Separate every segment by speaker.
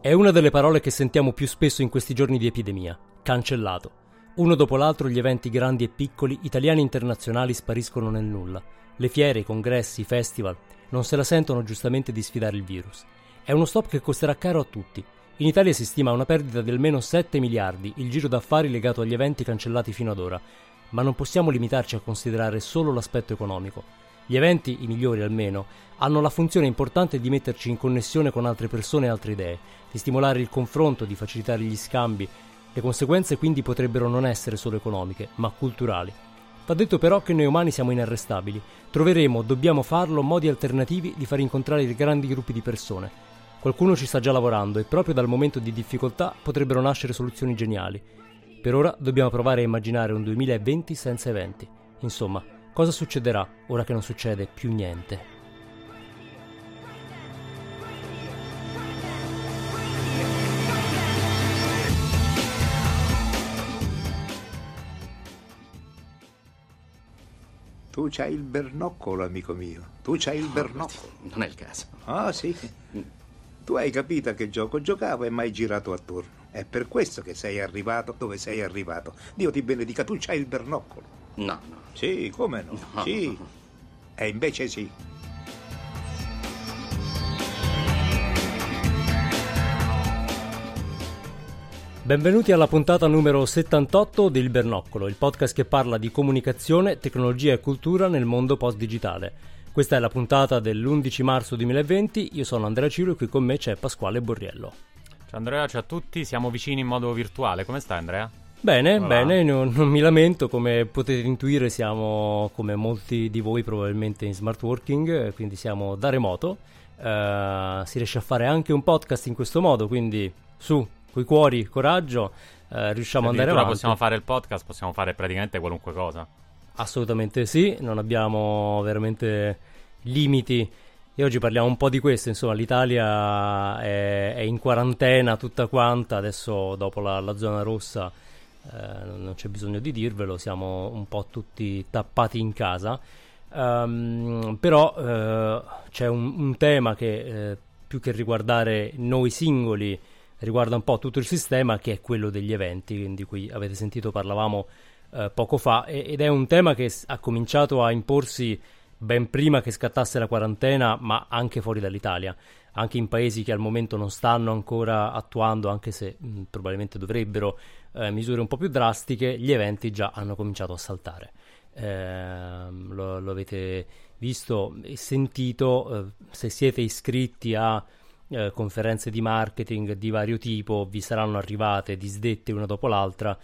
Speaker 1: È una delle parole che sentiamo più spesso in questi giorni di epidemia. Cancellato. Uno dopo l'altro gli eventi grandi e piccoli, italiani e internazionali, spariscono nel nulla. Le fiere, i congressi, i festival non se la sentono giustamente di sfidare il virus. È uno stop che costerà caro a tutti. In Italia si stima una perdita di almeno 7 miliardi, il giro d'affari legato agli eventi cancellati fino ad ora. Ma non possiamo limitarci a considerare solo l'aspetto economico. Gli eventi, i migliori almeno, hanno la funzione importante di metterci in connessione con altre persone e altre idee, di stimolare il confronto, di facilitare gli scambi. Le conseguenze quindi potrebbero non essere solo economiche, ma culturali. Va detto però che noi umani siamo inarrestabili. Troveremo, dobbiamo farlo, modi alternativi di far incontrare grandi gruppi di persone. Qualcuno ci sta già lavorando e proprio dal momento di difficoltà potrebbero nascere soluzioni geniali. Per ora dobbiamo provare a immaginare un 2020 senza eventi. Insomma, Cosa succederà ora che non succede più niente?
Speaker 2: Tu c'hai il bernoccolo, amico mio. Tu c'hai il
Speaker 3: No,
Speaker 2: bernoccolo.
Speaker 3: Non è il caso.
Speaker 2: Ah, sì. Tu hai capito a che gioco giocavo e mai girato attorno. È per questo che sei arrivato dove sei arrivato. Dio ti benedica, tu c'hai il bernoccolo.
Speaker 3: No, no.
Speaker 2: Sì, come no?
Speaker 3: No.
Speaker 2: Sì. E invece sì.
Speaker 1: Benvenuti alla puntata numero 78 del Bernoccolo, il podcast che parla di comunicazione, tecnologia e cultura nel mondo post-digitale. Questa è la puntata dell'11 marzo 2020, io sono Andrea Ciro e qui con me c'è Pasquale Borriello.
Speaker 4: Ciao Andrea, ciao a tutti, siamo vicini in modo virtuale. Come stai Andrea?
Speaker 1: Bene,
Speaker 4: Voilà.
Speaker 1: bene, non, non mi lamento, come potete intuire siamo come molti di voi probabilmente in smart working, eh, quindi siamo da remoto. Eh, si riesce a fare anche un podcast in questo modo, quindi su, coi cuori, coraggio, eh, riusciamo ad andare avanti.
Speaker 4: possiamo fare il podcast, possiamo fare praticamente qualunque cosa.
Speaker 1: Assolutamente sì, non abbiamo veramente limiti. E oggi parliamo un po' di questo, insomma, l'Italia è, è in quarantena tutta quanta, adesso dopo la, la zona rossa eh, non c'è bisogno di dirvelo, siamo un po' tutti tappati in casa. Ehm, però eh, c'è un, un tema che eh, più che riguardare noi singoli riguarda un po' tutto il sistema che è quello degli eventi di cui avete sentito parlavamo eh, poco fa e- ed è un tema che ha cominciato a imporsi ben prima che scattasse la quarantena ma anche fuori dall'Italia anche in paesi che al momento non stanno ancora attuando anche se mh, probabilmente dovrebbero eh, misure un po' più drastiche gli eventi già hanno cominciato a saltare. Ehm, lo, lo avete visto e sentito eh, se siete iscritti a eh, conferenze di marketing di vario tipo vi saranno arrivate disdette una dopo l'altra.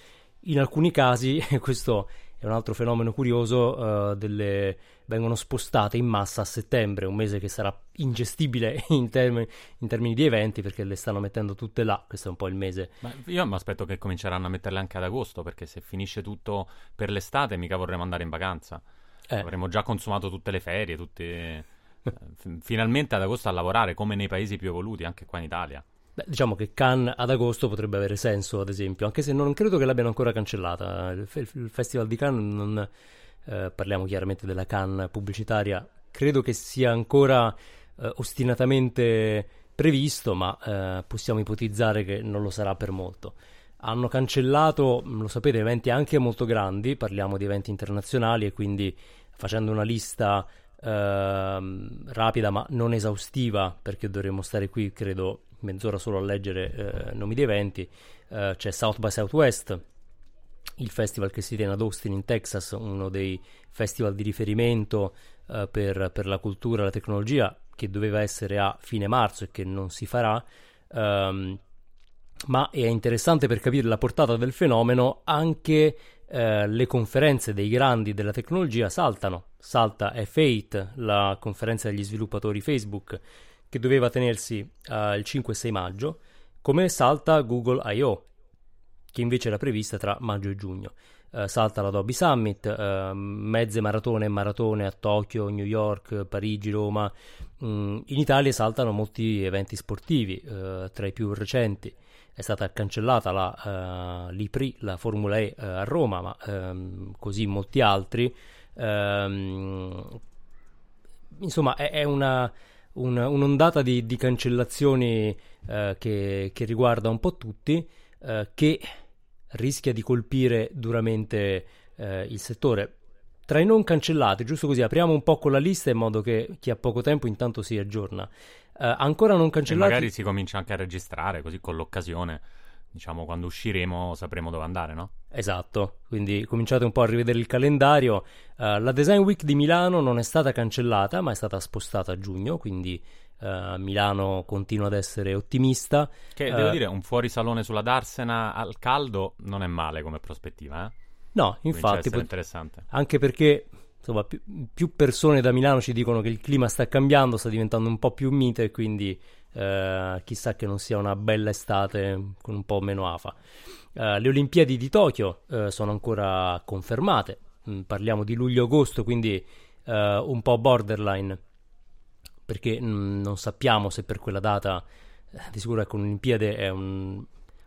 Speaker 1: In alcuni casi questo è un altro fenomeno curioso eh, delle- vengono spostate in massa a settembre un mese che sarà ingestibile in, termi- in termini di eventi perché le stanno mettendo tutte là questo è un po' il mese
Speaker 4: Ma io mi aspetto che cominceranno a metterle anche ad agosto, perché se finisce tutto per l'estate mica vorremmo andare in vacanza.
Speaker 1: Eh.
Speaker 4: Avremmo già consumato tutte le ferie, tutti... eh, f- finalmente ad agosto a lavorare come nei paesi più evoluti, anche qua in Italia.
Speaker 1: Beh, diciamo che Cannes ad agosto potrebbe avere senso, ad esempio, anche se non credo che l'abbiano ancora cancellata. Il, fe- il Festival di Cannes, non, eh, parliamo chiaramente della Cannes pubblicitaria, credo che sia ancora eh, ostinatamente previsto, ma eh, possiamo ipotizzare che non lo sarà per molto. Hanno cancellato, mh, lo sapete, eventi anche molto grandi, parliamo di eventi internazionali e quindi facendo una lista ehm, rapida ma non esaustiva, perché dovremmo stare qui, credo, mezz'ora solo a leggere eh, nomi di eventi. Eh, c'è South by Southwest, il festival che si tiene ad Austin in Texas, uno dei festival di riferimento eh, per, per la cultura e la tecnologia, che doveva essere a fine marzo e che non si farà. Ehm, ma è interessante per capire la portata del fenomeno anche eh, le conferenze dei grandi della tecnologia saltano. Salta F8, la conferenza degli sviluppatori Facebook, che doveva tenersi eh, il 5 e 6 maggio, come salta Google I.O., che invece era prevista tra maggio e giugno. Eh, salta l'Adobe Summit, eh, mezze maratone e maratone a Tokyo, New York, Parigi, Roma. Mm, in Italia saltano molti eventi sportivi, eh, tra i più recenti è stata cancellata la eh, l'IPRI, la Formula E eh, a Roma, ma ehm, così molti altri. Ehm, insomma, è, è una, un, un'ondata di, di cancellazioni eh, che, che, riguarda un po' tutti, che rischia di colpire duramente eh, il settore. Tra i non cancellati, giusto così, apriamo un po' con la lista in modo che chi ha poco tempo intanto si aggiorna. Eh, ancora non cancellati.
Speaker 4: E magari si comincia anche a registrare, così con l'occasione diciamo quando usciremo sapremo dove andare, no?
Speaker 1: Esatto, quindi cominciate un po' a rivedere il calendario. Uh, la Design Week di Milano non è stata cancellata, ma è stata spostata a giugno, quindi uh, Milano continua ad essere ottimista.
Speaker 4: Che uh, devo dire, un fuorisalone sulla Darsena al caldo non è male come prospettiva, eh?
Speaker 1: No, infatti,
Speaker 4: pot- interessante.
Speaker 1: Anche perché insomma, più, più, persone da Milano ci dicono che il clima sta cambiando, sta diventando un po' più mite, e quindi eh, chissà che non sia una bella estate con un po' meno afa. Eh, le Olimpiadi di Tokyo eh, sono ancora confermate, mm, parliamo di luglio-agosto, quindi eh, un po' borderline, perché mm, non sappiamo se per quella data, eh, di sicuro ecco, un'Olimpiade è un,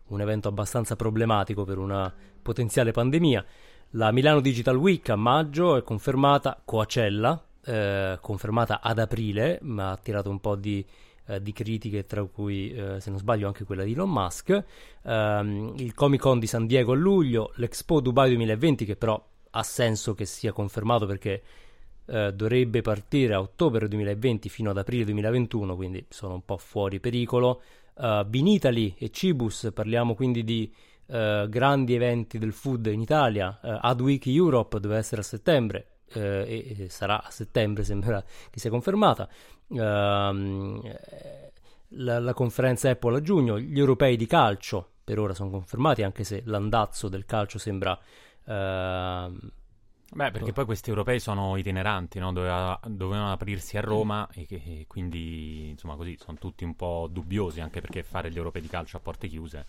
Speaker 1: un evento abbastanza problematico per una potenziale pandemia. La Milano Digital Week a maggio è confermata, Coacella, eh, confermata ad aprile, ma ha tirato un po' di eh, di critiche, tra cui, eh, se non sbaglio, anche quella di Elon Musk, ehm, il Comic Con di San Diego a luglio, l'Expo Dubai 2020, che però ha senso che sia confermato perché eh, dovrebbe partire a ottobre 2020 fino ad aprile 2021, quindi sono un po' fuori pericolo. Uh, Binitali e Cibus, parliamo quindi di uh, grandi eventi del food in Italia. Uh, Adweek Europe deve essere a settembre, eh, e, sarà a settembre, sembra che sia confermata. Uh, la, la, conferenza Apple a giugno, gli europei di calcio per ora sono confermati, anche se l'andazzo del calcio sembra. Uh,
Speaker 4: Beh, perché poi questi europei sono itineranti, no? Doveva, dovevano aprirsi a Roma e, che, e, quindi, insomma, così sono tutti un po' dubbiosi, anche perché fare gli europei di calcio a porte chiuse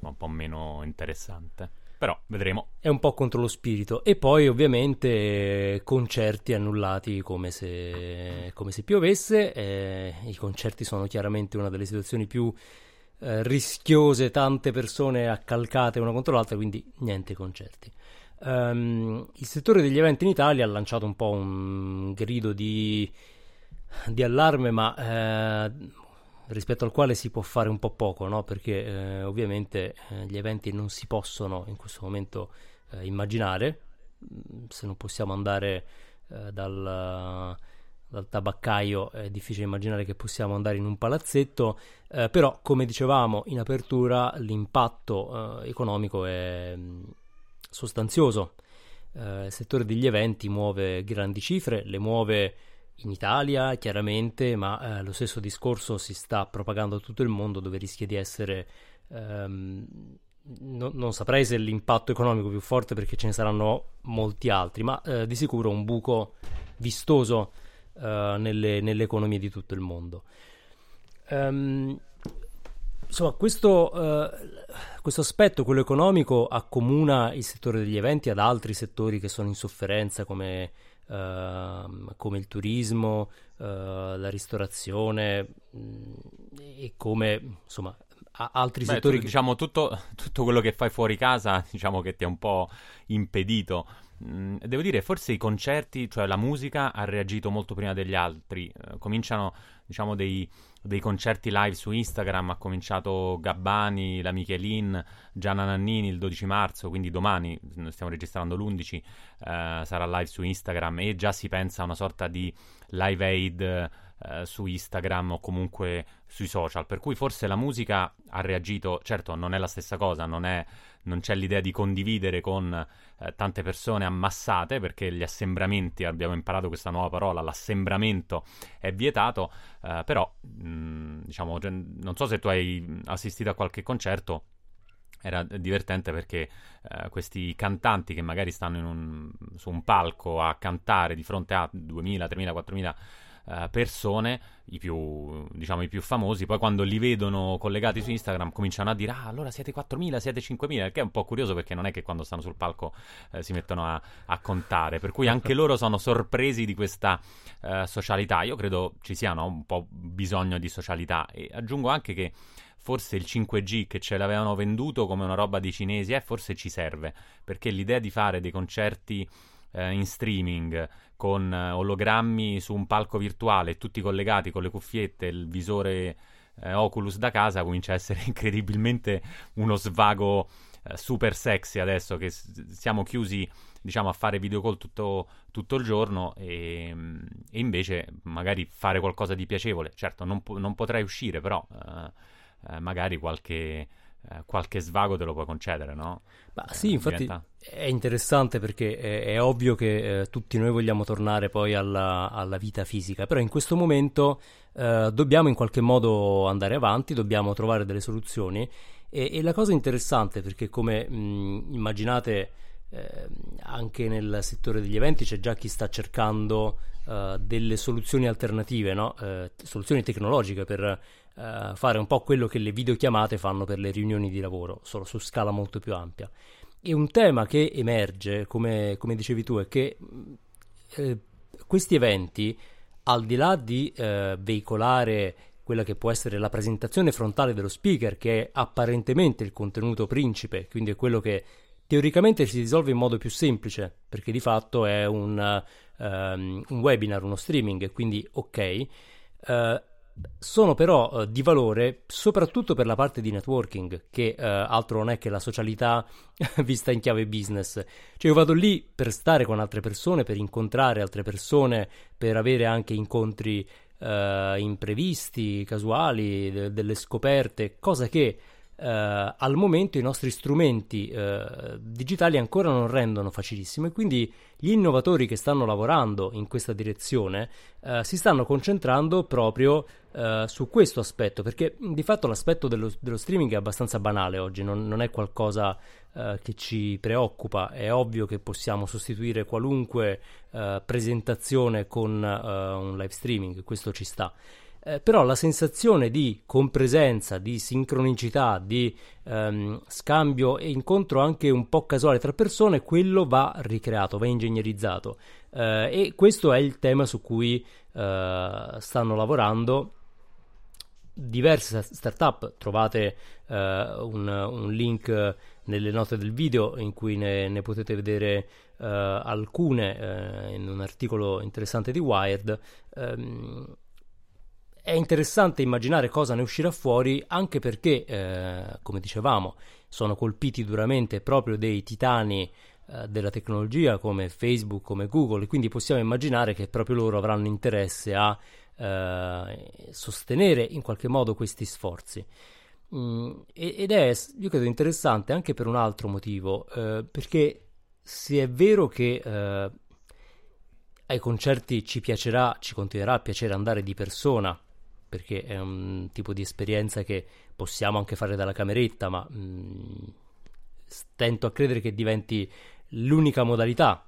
Speaker 4: è un po' meno interessante. Però vedremo.
Speaker 1: È un po' contro lo spirito. E poi ovviamente concerti annullati come se, come se piovesse. Eh, I concerti sono chiaramente una delle situazioni più eh, rischiose, tante persone accalcate una contro l'altra, quindi niente concerti. Um, il settore degli eventi in Italia ha lanciato un po' un grido di, di allarme, ma eh, rispetto al quale si può fare un po' poco, no? perché eh, ovviamente eh, gli eventi non si possono in questo momento eh, immaginare, mm, se non possiamo andare eh, dal, dal, tabaccaio è difficile immaginare che possiamo andare in un palazzetto, eh, però come dicevamo in apertura l'impatto eh, economico è sostanzioso. il settore degli eventi muove grandi cifre, le muove in Italia chiaramente, ma eh, lo stesso discorso si sta propagando a tutto il mondo dove rischia di essere... Ehm, no, non saprei se l'impatto economico più forte perché ce ne saranno molti altri, ma eh, di sicuro un buco vistoso eh, nelle, nelle, economie di tutto il mondo. Um, insomma, questo, uh, questo, aspetto, quello economico, accomuna il settore degli eventi ad altri settori che sono in sofferenza come uh, come il turismo, uh, la ristorazione mh, mm, e come insomma altri
Speaker 4: Beh,
Speaker 1: settori.
Speaker 4: Tu, diciamo tutto, tutto, quello che fai fuori casa, diciamo che ti è un po' impedito. Mm, devo dire, forse i concerti, cioè la musica, ha reagito molto prima degli altri. Uh, cominciano, diciamo, dei dei concerti live su Instagram. Ha cominciato Gabbani, la Michelin, Gianna Nannini il 12 marzo, quindi domani, stiamo registrando l'11, eh, sarà live su Instagram e già si pensa a una sorta di live aid eh, su Instagram o comunque sui social. Per cui forse la musica ha reagito, certo non è la stessa cosa, non è non c'è l'idea di condividere con eh, tante persone ammassate, perché gli assembramenti, abbiamo imparato questa nuova parola, l'assembramento è vietato, eh, però mh, mm, diciamo, non so se tu hai assistito a qualche concerto, era divertente perché eh, questi cantanti che magari stanno un, su un palco a cantare di fronte a 2.000, 3.000, 4.000 uh, persone, i più, diciamo, i più famosi, poi quando li vedono collegati su Instagram cominciano a dire ah allora siete 4.000, siete 5.000, che è un po' curioso perché non è che quando stanno sul palco eh, si mettono a, a, contare, per cui anche loro sono sorpresi di questa uh, socialità. Io credo ci sia no, un po' bisogno di socialità e aggiungo anche che forse il 5G che ce l'avevano venduto come una roba dei cinesi, eh, forse ci serve, perché l'idea di fare dei concerti eh, in streaming con eh, ologrammi su un palco virtuale, tutti collegati con le cuffiette, il visore eh, Oculus da casa, comincia a essere incredibilmente uno svago eh, super sexy adesso che s- siamo chiusi diciamo a fare video call tutto, tutto il giorno e, e, invece magari fare qualcosa di piacevole. Certo, non, po- non potrai uscire, però eh, eh, magari qualche, eh, qualche svago te lo puoi concedere, no?
Speaker 1: Ma sì, infatti diventa... è interessante perché è, è ovvio che eh, tutti noi vogliamo tornare poi alla, alla, vita fisica, però in questo momento eh, dobbiamo in qualche modo andare avanti, dobbiamo trovare delle soluzioni e, e la cosa interessante perché come mh, immaginate eh, anche nel settore degli eventi c'è già chi sta cercando uh, delle soluzioni alternative, no? soluzioni tecnologiche per uh, fare un po' quello che le videochiamate fanno per le riunioni di lavoro, solo su scala molto più ampia. E un tema che emerge, come, come dicevi tu, è che questi eventi, al di là di veicolare quella che può essere la presentazione frontale dello speaker, che è apparentemente il contenuto principe, quindi è quello che teoricamente si risolve in modo più semplice, perché di fatto è un, um, un webinar, uno streaming, quindi ok. Uh, sono però uh, di valore soprattutto per la parte di networking, che uh, altro non è che la socialità vista in chiave business. Cioè io vado lì per stare con altre persone, per incontrare altre persone, per avere anche incontri uh, imprevisti, casuali, de- delle scoperte, cosa che Uh, al momento i nostri strumenti uh, digitali ancora non rendono facilissimo e quindi gli innovatori che stanno lavorando in questa direzione uh, si stanno concentrando proprio su questo aspetto perché di fatto l'aspetto dello, dello streaming è abbastanza banale oggi, non, non è qualcosa che ci preoccupa, è ovvio che possiamo sostituire qualunque presentazione con un live streaming, questo ci sta. Eh, però la sensazione di compresenza, di sincronicità, di ehm, scambio e incontro anche un po' casuale tra persone, quello va ricreato, va ingegnerizzato. Eh, e questo è il tema su cui eh, stanno lavorando diverse startup. Trovate eh, un, un, link nelle note del video in cui ne, ne potete vedere uh, alcune uh, in un articolo interessante di Wired. Um, è interessante immaginare cosa ne uscirà fuori anche perché, eh, come dicevamo, sono colpiti duramente proprio dei titani eh, della tecnologia come Facebook, come Google, e quindi possiamo immaginare che proprio loro avranno interesse a eh, sostenere in qualche modo questi sforzi. Mm, ed è, io credo, interessante anche per un altro motivo, eh, perché se è vero che eh, ai concerti ci piacerà, ci continuerà a piacere andare di persona, perché è un tipo di esperienza che possiamo anche fare dalla cameretta, ma mh, mm, stento a credere che diventi l'unica modalità.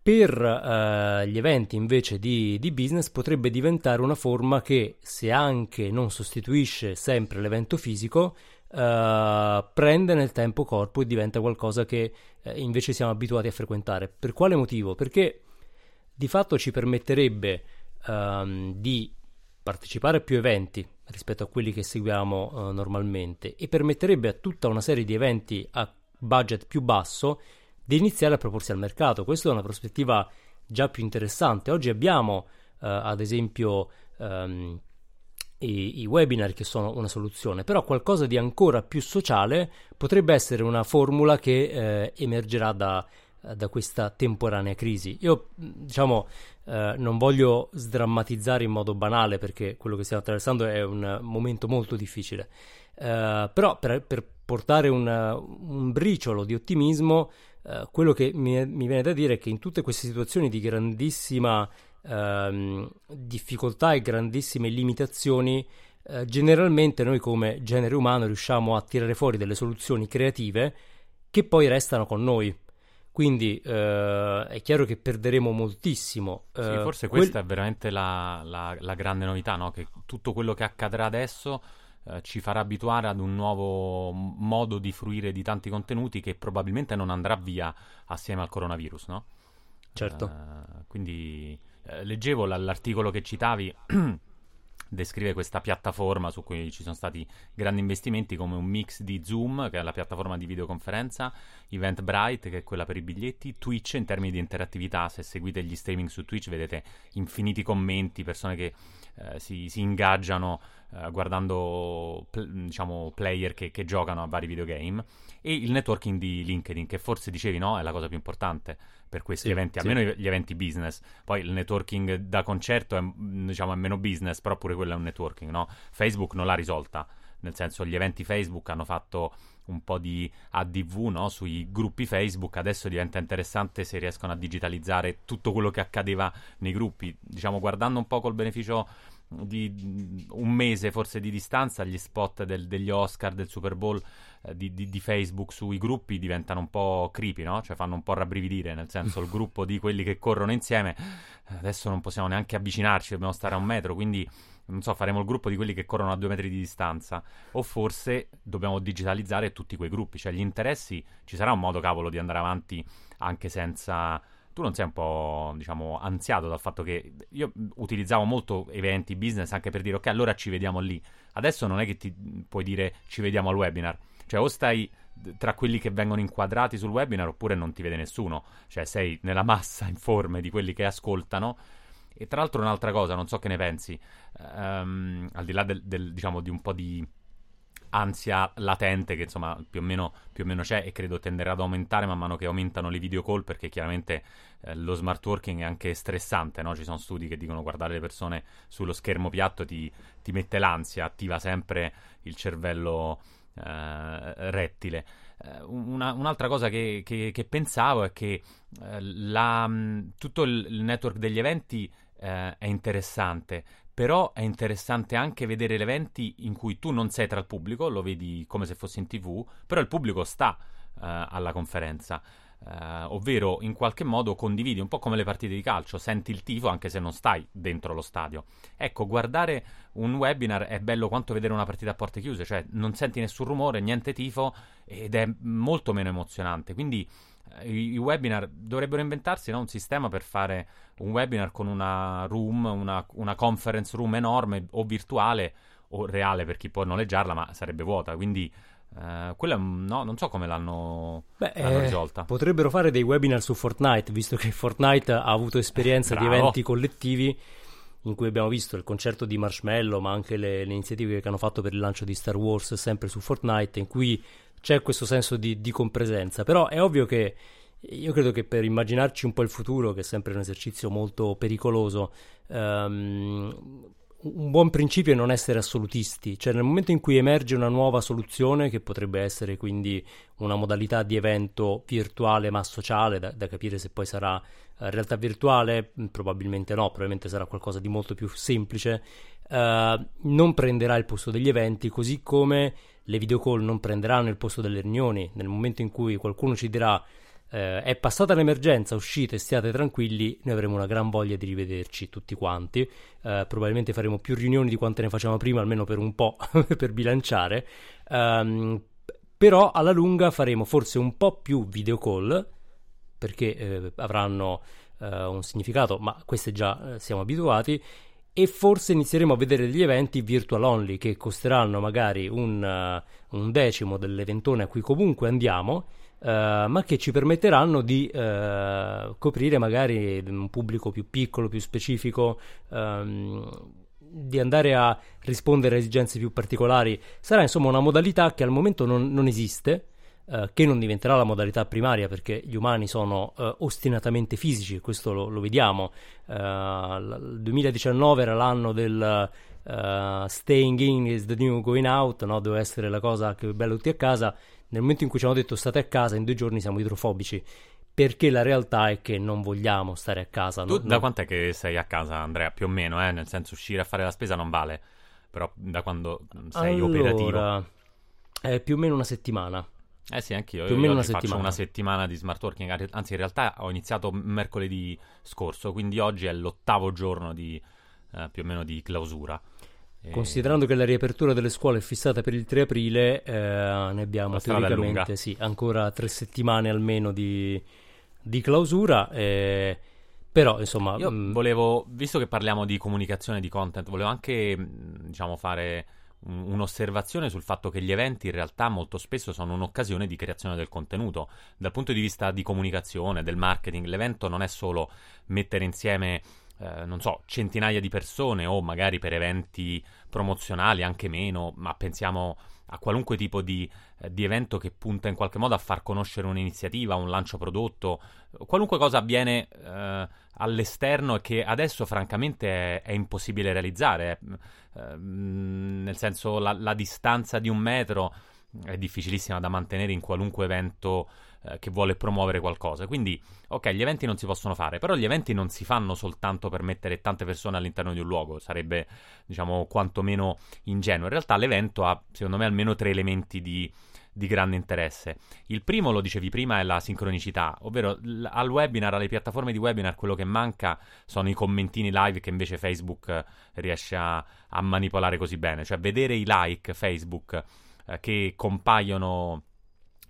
Speaker 1: Per uh, gli eventi invece di, di, business potrebbe diventare una forma che, se anche non sostituisce sempre l'evento fisico, uh, prende nel tempo corpo e diventa qualcosa che uh, invece siamo abituati a frequentare. Per quale motivo? Perché di fatto ci permetterebbe um, di partecipare a più eventi rispetto a quelli che seguiamo uh, normalmente e permetterebbe a tutta una serie di eventi a budget più basso di iniziare a proporsi al mercato. Questa è una prospettiva già più interessante. Oggi abbiamo uh, ad esempio um, i, i, webinar che sono una soluzione, però qualcosa di ancora più sociale potrebbe essere una formula che uh, emergerà da, da questa temporanea crisi. Io diciamo eh, non voglio sdrammatizzare in modo banale perché quello che stiamo attraversando è un momento molto difficile, eh, però per, per portare un, un, briciolo di ottimismo, eh, quello che mi, mi, viene da dire è che in tutte queste situazioni di grandissima ehm, difficoltà e grandissime limitazioni, eh, generalmente noi come genere umano riusciamo a tirare fuori delle soluzioni creative che poi restano con noi. Quindi eh, è chiaro che perderemo moltissimo.
Speaker 4: Eh, sì, forse quel... questa è veramente la, la, la grande novità, no? che tutto quello che accadrà adesso eh, ci farà abituare ad un nuovo modo di fruire di tanti contenuti che probabilmente non andrà via assieme al coronavirus. No?
Speaker 1: Certo.
Speaker 4: Eh, quindi eh, leggevo l- l'articolo che citavi descrive questa piattaforma su cui ci sono stati grandi investimenti come un mix di Zoom, che è la piattaforma di videoconferenza, Eventbrite, che è quella per i biglietti, Twitch in termini di interattività, se seguite gli streaming su Twitch vedete infiniti commenti, persone che eh, si, si, ingaggiano eh, guardando pl- diciamo, player che, che giocano a vari videogame. E il networking di LinkedIn, che forse dicevi no, è la cosa più importante per questi sì, eventi, almeno sì. gli eventi business. Poi il networking da concerto è, diciamo, è meno business, però pure quello è un networking, no? Facebook non l'ha risolta, nel senso gli eventi Facebook hanno fatto un po' di ADV no? sui gruppi Facebook, adesso diventa interessante se riescono a digitalizzare tutto quello che accadeva nei gruppi, diciamo guardando un po' col beneficio di un mese forse di distanza gli spot del, degli Oscar, del Super Bowl eh, di, di, di, Facebook sui gruppi diventano un po' creepy, no? Cioè fanno un po' rabbrividire, nel senso il gruppo di quelli che corrono insieme, adesso non possiamo neanche avvicinarci, dobbiamo stare a un metro, quindi non so, faremo il gruppo di quelli che corrono a due metri di distanza, o forse dobbiamo digitalizzare tutti quei gruppi, cioè gli interessi, ci sarà un modo cavolo di andare avanti anche senza tu non sei un po', diciamo, ansiato dal fatto che io utilizzavo molto eventi, business anche per dire ok, allora ci vediamo lì. Adesso non è che ti puoi dire ci vediamo al webinar. Cioè o stai tra quelli che vengono inquadrati sul webinar oppure non ti vede nessuno. Cioè sei nella massa informe di quelli che ascoltano. E tra l'altro un'altra cosa, non so che ne pensi, um, al di là del, del, diciamo, di un po' di ansia latente che insomma più o, meno, più o meno c'è e credo tenderà ad aumentare man mano che aumentano le video call perché chiaramente eh, lo smart working è anche stressante, no? ci sono studi che dicono guardare le persone sullo schermo piatto ti, ti mette l'ansia, attiva sempre il cervello eh, rettile. Eh, una, un'altra cosa che, che, che, pensavo è che eh, la, tutto il network degli eventi eh, è interessante, però è interessante anche vedere eventi in cui tu non sei tra il pubblico, lo vedi come se fossi in tv, però il pubblico sta uh, alla conferenza. Uh, ovvero in qualche modo condividi un po' come le partite di calcio, senti il tifo anche se non stai dentro lo stadio. Ecco, guardare un webinar è bello quanto vedere una partita a porte chiuse, cioè non senti nessun rumore, niente tifo ed è molto meno emozionante. Quindi i, i webinar dovrebbero inventarsi no? un sistema per fare un webinar con una room, una, una, conference room enorme o virtuale o reale per chi può noleggiarla, ma sarebbe vuota. Quindi Uh, quella no, non so come l'hanno, Beh, l'hanno eh, risolta.
Speaker 1: Potrebbero fare dei webinar su Fortnite, visto che Fortnite ha avuto esperienza di eventi collettivi in cui abbiamo visto il concerto di Marshmallow, ma anche le, le, iniziative che hanno fatto per il lancio di Star Wars sempre su Fortnite, in cui c'è questo senso di, di compresenza, però è ovvio che io credo che per immaginarci un po' il futuro, che è sempre un esercizio molto pericoloso, um, un buon principio è non essere assolutisti, cioè nel momento in cui emerge una nuova soluzione, che potrebbe essere quindi una modalità di evento virtuale ma sociale, da, da capire se poi sarà realtà virtuale, probabilmente no, probabilmente sarà qualcosa di molto più semplice, uh, non prenderà il posto degli eventi, così come le video call non prenderanno il posto delle riunioni. Nel momento in cui qualcuno ci dirà eh, è passata l'emergenza, uscite, stiate tranquilli, noi avremo una gran voglia di rivederci tutti quanti. Eh, probabilmente faremo più riunioni di quante ne facciamo prima, almeno per un po', per bilanciare. Um, però alla lunga faremo forse un po' più video call, perché eh, avranno eh, un significato, ma queste già eh, siamo abituati e forse inizieremo a vedere degli eventi virtual only che costeranno magari un, uh, un decimo dell'eventone a cui comunque andiamo, uh, ma che ci permetteranno di uh, coprire magari un pubblico più piccolo, più specifico, um, di andare a rispondere a esigenze più particolari. Sarà insomma una modalità che al momento non, non esiste eh, che non diventerà la modalità primaria perché gli umani sono uh, ostinatamente fisici, questo lo, lo vediamo. Uh, il 2019 era l'anno del staying in is the new going out, no? doveva essere la cosa che è bella tutti a casa. Nel momento in cui ci hanno detto state a casa, in due giorni siamo idrofobici perché la realtà è che non vogliamo stare a casa.
Speaker 4: Tu no, da quant'è che sei a casa, Andrea? Più o meno, eh? nel senso uscire a fare la spesa non vale, però da quando sei
Speaker 1: allora,
Speaker 4: operativo?
Speaker 1: È più o meno una settimana.
Speaker 4: Eh sì, anch'io. Più o meno una settimana. una settimana di smart working. Anzi, in realtà ho iniziato mercoledì scorso, quindi oggi è l'ottavo giorno di eh, più o meno di clausura.
Speaker 1: Considerando che la riapertura delle scuole è fissata per il 3 aprile, eh, ne abbiamo teoricamente sì, ancora tre settimane almeno di, di clausura. Eh, però, insomma,
Speaker 4: io mh... Mm, volevo, visto che parliamo di comunicazione di content, volevo anche mh, diciamo, fare un'osservazione sul fatto che gli eventi in realtà molto spesso sono un'occasione di creazione del contenuto. Dal punto di vista di comunicazione, del marketing, l'evento non è solo mettere insieme, eh, non so, centinaia di persone o magari per eventi promozionali anche meno, ma pensiamo a qualunque tipo di, eh, di, evento che punta in qualche modo a far conoscere un'iniziativa, un lancio prodotto, qualunque cosa avviene eh, all'esterno e che adesso francamente è, è impossibile realizzare. Eh, nel senso la, la, distanza di un metro è difficilissima da mantenere in qualunque evento eh, che vuole promuovere qualcosa. Quindi, ok, gli eventi non si possono fare, però gli eventi non si fanno soltanto per mettere tante persone all'interno di un luogo, sarebbe, diciamo, quantomeno ingenuo. In realtà l'evento ha, secondo me, almeno tre elementi di, di grande interesse. Il primo, lo dicevi prima, è la sincronicità, ovvero l- al webinar, alle piattaforme di webinar, quello che manca sono i commentini live che invece Facebook eh, riesce a, a manipolare così bene, cioè vedere i like Facebook eh, che compaiono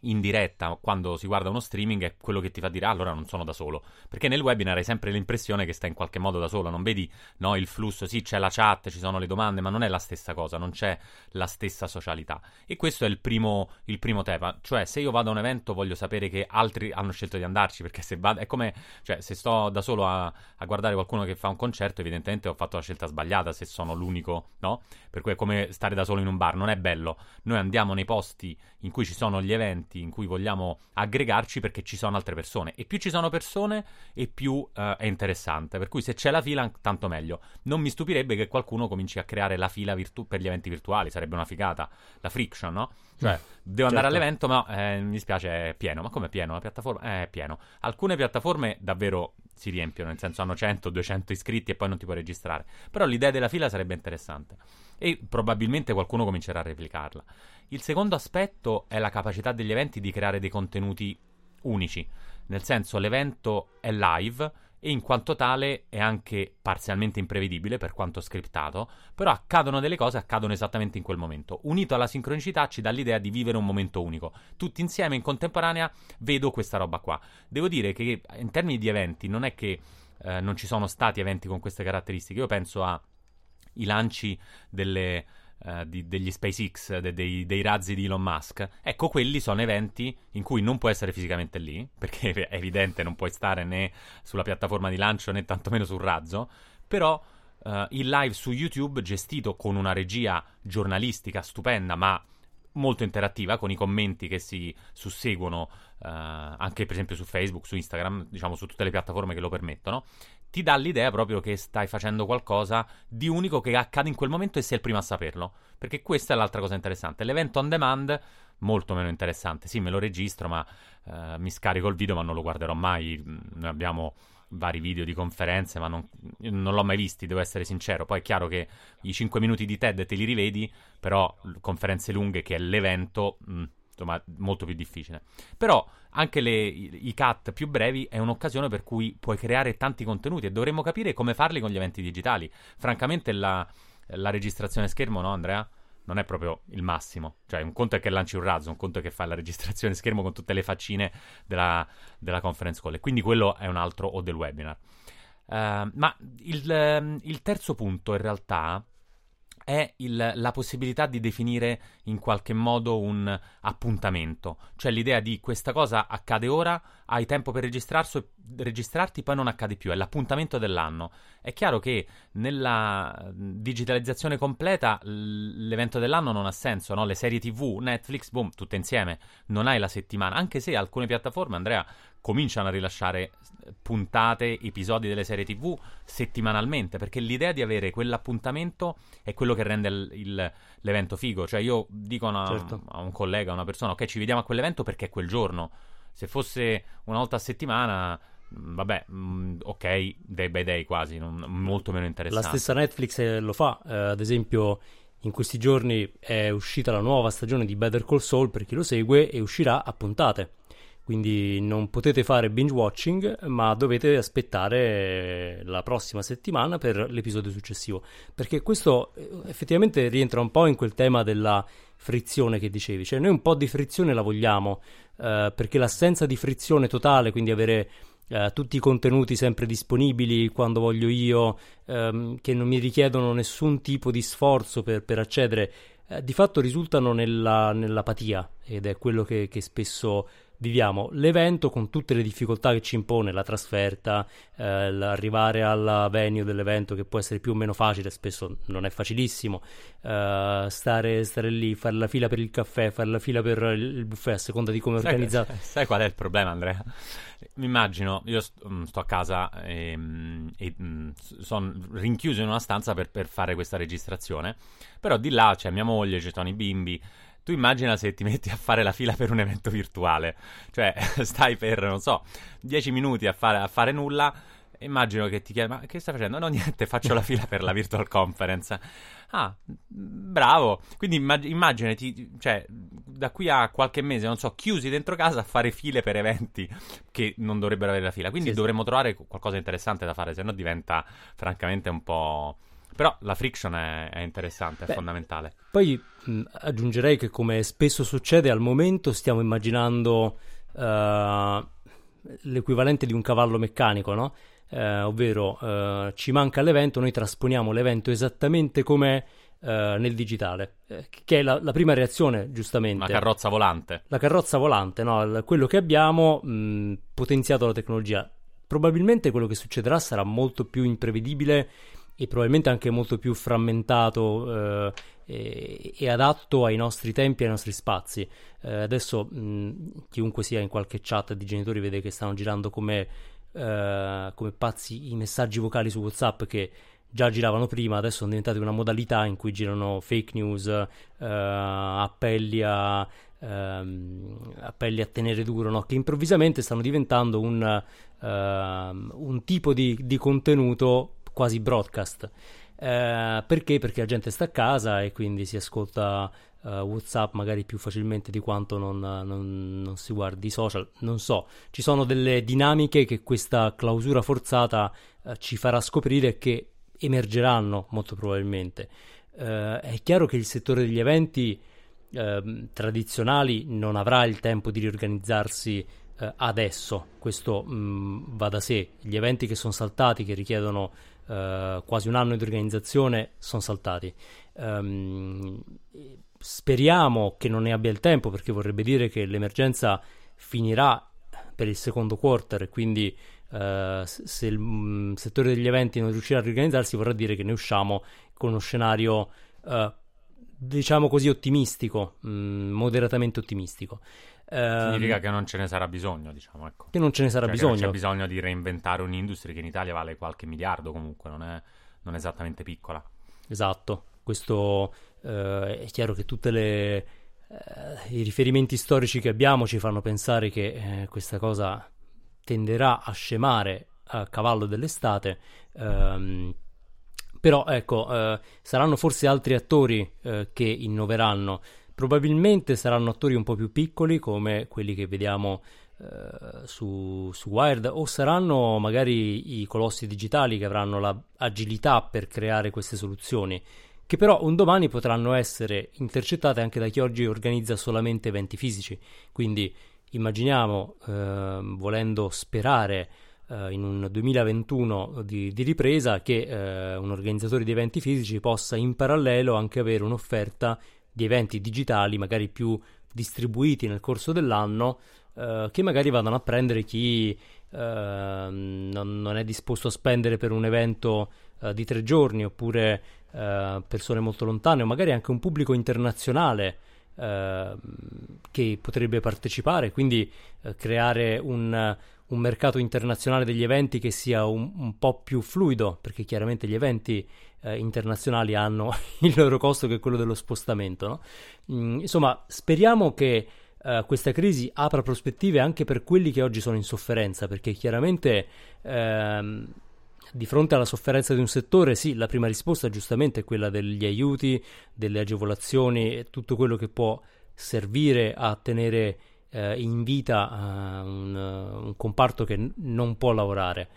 Speaker 4: in diretta quando si guarda uno streaming è quello che ti fa dire ah, allora non sono da solo. Perché nel webinar hai sempre l'impressione che stai in qualche modo da solo non vedi no, il flusso sì c'è la chat ci sono le domande ma non è la stessa cosa non c'è la stessa socialità. E questo è il primo, il primo tema. Cioè se io vado a un evento voglio sapere che altri hanno scelto di andarci perché se vado è come cioè se sto da solo a, a guardare qualcuno che fa un concerto evidentemente ho fatto la scelta sbagliata se sono l'unico no? Per cui è come stare da solo in un bar non è bello. Noi andiamo nei posti in cui ci sono gli eventi in cui vogliamo aggregarci perché ci sono altre persone. E più ci sono persone, e più uh, è interessante. Per cui se c'è la fila, tanto meglio. Non mi stupirebbe che qualcuno cominci a creare la fila virtu- per gli eventi virtuali, sarebbe una figata. La friction, no? Cioè, mm, devo andare certo. all'evento, ma eh, mi dispiace, è pieno. Ma come è pieno? La piattaforma è pieno. Alcune piattaforme davvero si riempiono, nel senso hanno 100, 200 iscritti e poi non ti puoi registrare. Però l'idea della fila sarebbe interessante e probabilmente qualcuno comincerà a replicarla. Il secondo aspetto è la capacità degli eventi di creare dei contenuti unici, nel senso l'evento è live e in quanto tale è anche parzialmente imprevedibile per quanto scriptato, però accadono delle cose, accadono esattamente in quel momento. Unito alla sincronicità ci dà l'idea di vivere un momento unico. Tutti insieme in contemporanea vedo questa roba qua. Devo dire che in termini di eventi non è che eh, non ci sono stati eventi con queste caratteristiche, io penso a i lanci delle, uh, di, degli SpaceX, de, dei, dei, razzi di Elon Musk, ecco, quelli sono eventi in cui non puoi essere fisicamente lì, perché è evidente, non puoi stare né sulla piattaforma di lancio né tantomeno sul razzo, però uh, il live su YouTube gestito con una regia giornalistica stupenda, ma molto interattiva con i commenti che si susseguono uh, anche per esempio su Facebook, su Instagram, diciamo su tutte le piattaforme che lo permettono ti dà l'idea proprio che stai facendo qualcosa di unico che accade in quel momento e sei il primo a saperlo. Perché questa è l'altra cosa interessante. L'evento on demand, molto meno interessante. Sì, me lo registro, ma uh, mi scarico il video, ma non lo guarderò mai. Noi abbiamo vari video di conferenze, ma non, non, l'ho mai visti, devo essere sincero. Poi è chiaro che i 5 minuti di TED te li rivedi, però conferenze lunghe, che è l'evento, mh, mm, insomma, molto più difficile. Però anche le, i cut più brevi è un'occasione per cui puoi creare tanti contenuti e dovremmo capire come farli con gli eventi digitali. Francamente la, la registrazione schermo, no Andrea? Non è proprio il massimo. Cioè, un conto è che lanci un razzo, un conto è che fai la registrazione schermo con tutte le faccine della, della conference call. E quindi quello è un altro o del webinar. Uh, ma il, il terzo punto, in realtà, è il, la possibilità di definire in qualche modo un appuntamento, cioè l'idea di questa cosa accade ora, hai tempo per registrarti, poi non accade più, è l'appuntamento dell'anno. È chiaro che nella digitalizzazione completa l'evento dell'anno non ha senso, no? le serie TV, Netflix, boom, tutte insieme, non hai la settimana, anche se alcune piattaforme, Andrea, cominciano a rilasciare puntate, episodi delle serie TV settimanalmente, perché l'idea di avere quell'appuntamento è quello che rende il, il, l'evento figo. Cioè io dico una, certo. a un collega, a una persona, ok, ci vediamo a quell'evento perché è quel giorno. Se fosse una volta a settimana, mm, vabbè, mm, ok, day by day quasi, non, molto meno interessante.
Speaker 1: La stessa Netflix eh, lo fa, eh, ad esempio in questi giorni è uscita la nuova stagione di Better Call Saul per chi lo segue e uscirà a puntate quindi non potete fare binge watching, ma dovete aspettare la prossima settimana per l'episodio successivo. Perché questo eh, effettivamente rientra un po' in quel tema della frizione che dicevi. Cioè, noi un po' di frizione la vogliamo, eh, perché l'assenza di frizione totale, quindi avere eh, tutti i contenuti sempre disponibili quando voglio io, ehm, che non mi richiedono nessun tipo di sforzo per, per accedere, eh, di fatto risultano nella, nell'apatia ed è quello che, che spesso viviamo l'evento con tutte le difficoltà che ci impone la trasferta, eh, l'arrivare alla venue dell'evento che può essere più o meno facile, spesso non è facilissimo, eh, stare, stare, lì, fare la fila per il caffè, fare la fila per il buffet a seconda di come è organizzato.
Speaker 4: Sai qual è il problema Andrea? Mi immagino, io sto, mm, sto a casa e, mm, e mm, sono rinchiuso in una stanza per, per fare questa registrazione, però di là c'è mia moglie, ci sono i bimbi, tu immagina se ti metti a fare la fila per un evento virtuale, cioè stai per, non so, 10 minuti a fare, a fare nulla, immagino che ti chiedi, ma che stai facendo? No, niente, faccio la fila per la virtual conference. Ah, bravo. Quindi immag- immaginati, cioè, da qui a qualche mese, non so, chiusi dentro casa a fare file per eventi che non dovrebbero avere la fila. Quindi sì, dovremmo sì. trovare qualcosa di interessante da fare, se no diventa francamente un po' Però la friction è, è interessante, è Beh, fondamentale.
Speaker 1: Poi mh, aggiungerei che come spesso succede al momento stiamo immaginando uh, l'equivalente di un cavallo meccanico, no? Uh, ovvero uh, ci manca l'evento, noi trasponiamo l'evento esattamente come nel digitale, che è la, la, prima reazione, giustamente.
Speaker 4: La carrozza volante.
Speaker 1: La carrozza volante, no? quello che abbiamo mh, potenziato la tecnologia. Probabilmente quello che succederà sarà molto più imprevedibile e probabilmente anche molto più frammentato eh, e, e, adatto ai nostri tempi e ai nostri spazi. Eh, adesso mh, chiunque sia in qualche chat di genitori vede che stanno girando come, eh, come pazzi i messaggi vocali su WhatsApp che già giravano prima, adesso sono diventate una modalità in cui girano fake news, eh, appelli a ehm, appelli a tenere duro, no? che improvvisamente stanno diventando un, ehm, un tipo di, di, contenuto quasi broadcast. Eh, perché? Perché la gente sta a casa e quindi si ascolta uh, WhatsApp magari più facilmente di quanto non, non, non, si guardi i social. Non so, ci sono delle dinamiche che questa clausura forzata uh, ci farà scoprire che emergeranno molto probabilmente. Uh, è chiaro che il settore degli eventi ehm, tradizionali non avrà il tempo di riorganizzarsi adesso, questo mh, mm, va da sé. Gli eventi che sono saltati, che richiedono uh, quasi un anno di organizzazione sono saltati. Um, speriamo che non ne abbia il tempo perché vorrebbe dire che l'emergenza finirà per il secondo quarter e quindi uh, se il um, settore degli eventi non riuscirà a riorganizzarsi vorrà dire che ne usciamo con uno scenario uh, diciamo così ottimistico, mh, mm, moderatamente ottimistico.
Speaker 4: Significa ehm, che non ce ne sarà bisogno, diciamo. Ecco.
Speaker 1: Che non ce ne sarà
Speaker 4: cioè
Speaker 1: bisogno.
Speaker 4: c'è bisogno di reinventare un'industria che in Italia vale qualche miliardo comunque, non è, non è esattamente piccola.
Speaker 1: Esatto, questo eh, è chiaro che tutti eh, i riferimenti storici che abbiamo ci fanno pensare che eh, questa cosa tenderà a scemare a cavallo dell'estate. Ehm, però ecco, eh, saranno forse altri attori eh, che innoveranno. Probabilmente saranno attori un po' più piccoli come quelli che vediamo eh, su, su, Wired o saranno magari i colossi digitali che avranno l'agilità per creare queste soluzioni che però un domani potranno essere intercettate anche da chi oggi organizza solamente eventi fisici. Quindi immaginiamo, eh, volendo sperare eh, in un 2021 di, di ripresa, che eh, un organizzatore di eventi fisici possa in parallelo anche avere un'offerta di eventi digitali magari più distribuiti nel corso dell'anno eh, che magari vadano a prendere chi eh, non, non, è disposto a spendere per un evento eh, di tre giorni oppure eh, persone molto lontane o magari anche un pubblico internazionale ehm, che potrebbe partecipare. Quindi eh, creare un, un mercato internazionale degli eventi che sia un, un po' più fluido perché chiaramente gli eventi eh, internazionali hanno il loro costo che è quello dello spostamento. No? Mm, insomma, speriamo che eh, questa crisi apra prospettive anche per quelli che oggi sono in sofferenza, perché chiaramente ehm, di fronte alla sofferenza di un settore, sì, la prima risposta giustamente è quella degli aiuti, delle agevolazioni e tutto quello che può servire a tenere eh, in vita uh, un, un, comparto che n- non può lavorare.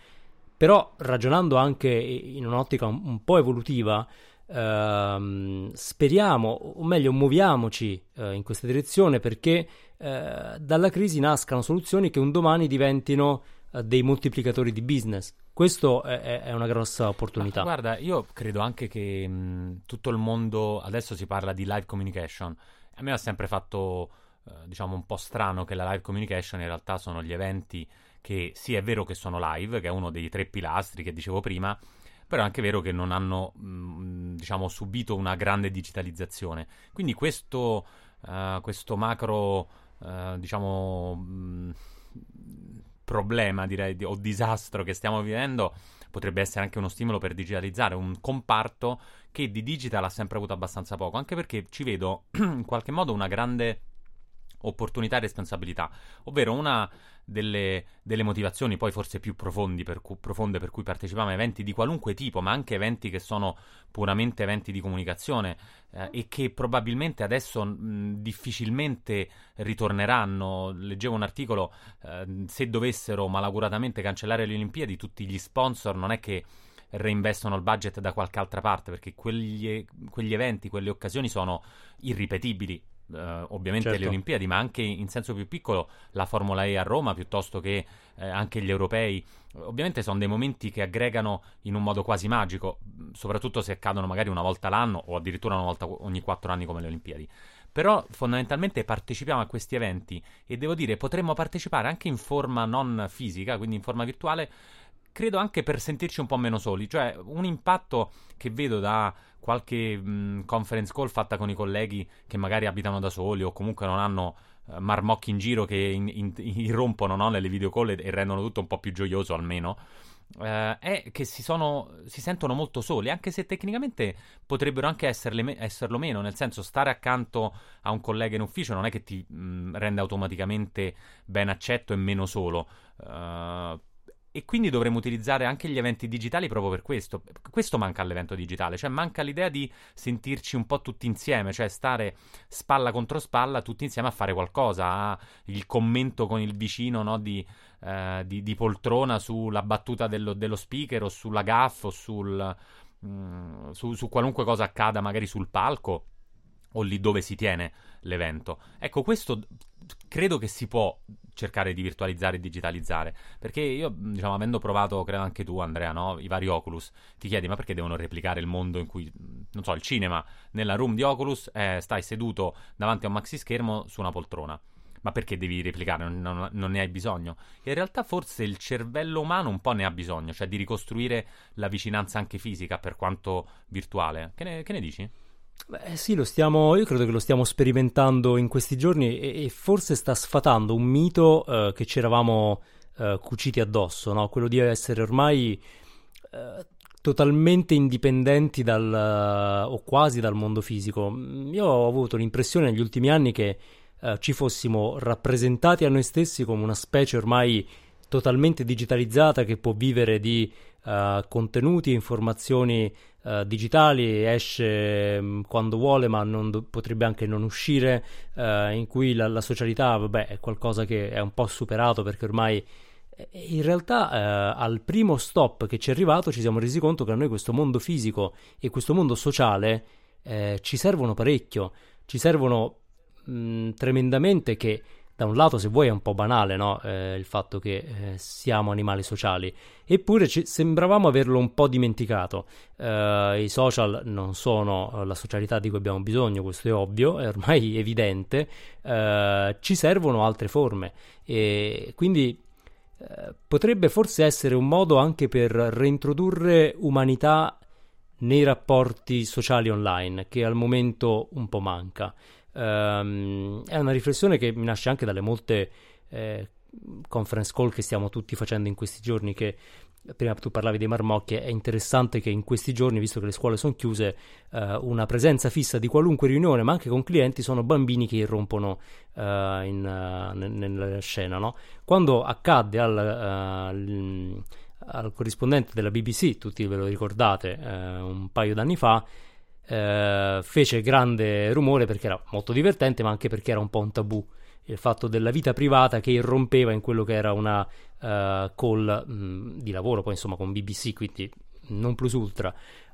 Speaker 1: Però ragionando anche in un'ottica un, un po' evolutiva, ehm, speriamo, o meglio muoviamoci eh, in questa direzione perché eh, dalla crisi nascano soluzioni che un domani diventino uh, dei moltiplicatori di business. Questo è, è una grossa opportunità.
Speaker 4: Ma guarda, io credo anche che mh, tutto il mondo, adesso si parla di live communication, a me ha sempre fatto, uh, diciamo, un po' strano che la live communication in realtà sono gli eventi che sì è vero che sono live, che è uno dei tre pilastri che dicevo prima, però è anche vero che non hanno mh, diciamo, subito una grande digitalizzazione. Quindi questo, uh, questo macro uh, diciamo, mh, problema direi, o disastro che stiamo vivendo potrebbe essere anche uno stimolo per digitalizzare un comparto che di digital ha sempre avuto abbastanza poco, anche perché ci vedo in qualche modo una grande opportunità e responsabilità, ovvero una delle, delle motivazioni poi forse più per cu- profonde per cui partecipiamo a eventi di qualunque tipo, ma anche eventi che sono puramente eventi di comunicazione eh, e che probabilmente adesso mh, difficilmente ritorneranno. Leggevo un articolo, eh, se dovessero malauguratamente cancellare le Olimpiadi, tutti gli sponsor non è che reinvestono il budget da qualche altra parte, perché quegli, quegli eventi, quelle occasioni sono irripetibili Uh, ovviamente certo. le Olimpiadi, ma anche in senso più piccolo la Formula E a Roma piuttosto che eh, anche gli europei. Ovviamente sono dei momenti che aggregano in un modo quasi magico, soprattutto se accadono magari una volta l'anno o addirittura una volta ogni quattro anni come le Olimpiadi. Però fondamentalmente partecipiamo a questi eventi e devo dire potremmo partecipare anche in forma non fisica, quindi in forma virtuale, credo anche per sentirci un po' meno soli, cioè un impatto che vedo da qualche mh, conference call fatta con i colleghi che magari abitano da soli o comunque non hanno uh, marmocchi in giro che in, in, irrompono no, nelle video call e, e, rendono tutto un po' più gioioso almeno. Uh, è che si, sono, si, sentono molto soli, anche se tecnicamente potrebbero anche esserle, esserlo meno, nel senso stare accanto a un collega in ufficio non è che ti mh, rende automaticamente ben accetto e meno solo. Uh, e quindi dovremmo utilizzare anche gli eventi digitali proprio per questo. Questo manca all'evento digitale, cioè manca l'idea di sentirci un po' tutti insieme, cioè stare spalla contro spalla tutti insieme a fare qualcosa, il commento con il vicino no, di, eh, di, di, poltrona sulla battuta dello, dello, speaker o sulla gaff o sul, mh, mm, su, su qualunque cosa accada magari sul palco o lì dove si tiene l'evento. Ecco, questo credo che si può cercare di virtualizzare e digitalizzare. Perché io, diciamo, avendo provato, credo anche tu, Andrea, no? i vari Oculus, ti chiedi, ma perché devono replicare il mondo in cui, non so, il cinema, nella room di Oculus, eh, stai seduto davanti a un maxi schermo su una poltrona? Ma perché devi replicare? Non, non, non, ne hai bisogno. In realtà forse il cervello umano un po' ne ha bisogno, cioè di ricostruire la vicinanza anche fisica per quanto virtuale. Che ne, che ne dici?
Speaker 1: Beh, sì, lo stiamo, io credo che lo stiamo sperimentando in questi giorni e, e forse sta sfatando un mito uh, che ci eravamo uh, cuciti addosso, no? quello di essere ormai uh, totalmente indipendenti dal, o quasi dal mondo fisico. Io ho avuto l'impressione negli ultimi anni che ci fossimo rappresentati a noi stessi come una specie ormai totalmente digitalizzata che può vivere di contenuti e informazioni uh, digitali, esce um, quando vuole ma do- potrebbe anche non uscire, uh, in cui la, la, socialità vabbè, è qualcosa che è un po' superato perché ormai eh, in realtà uh, al primo stop che ci è arrivato ci siamo resi conto che a noi questo mondo fisico e questo mondo sociale eh, ci servono parecchio, ci servono mh, tremendamente che da un lato, se vuoi, è un po' banale no? eh, il fatto che eh, siamo animali sociali, eppure ci, sembravamo averlo un po' dimenticato. Eh, I social non sono eh, la socialità di cui abbiamo bisogno, questo è ovvio, è ormai evidente, eh, ci servono altre forme e quindi eh, potrebbe forse essere un modo anche per reintrodurre umanità nei rapporti sociali online, che al momento un po' manca. Um, è una riflessione che mi nasce anche dalle molte eh, conference call che stiamo tutti facendo in questi giorni che prima tu parlavi dei marmocchi, è interessante che in questi giorni, visto che le scuole sono chiuse, eh, una presenza fissa di qualunque riunione, ma anche con clienti, sono bambini che irrompono eh, in, uh, nella scena. No? Quando accadde al, uh, al, corrispondente della BBC, tutti ve lo ricordate, uh, un paio d'anni fa, eh, fece grande rumore perché era molto divertente, ma anche perché era un po' un tabù. Il fatto della vita privata che irrompeva in quello che era una uh, call mh, di lavoro, poi insomma con BBC, quindi non plus ultra.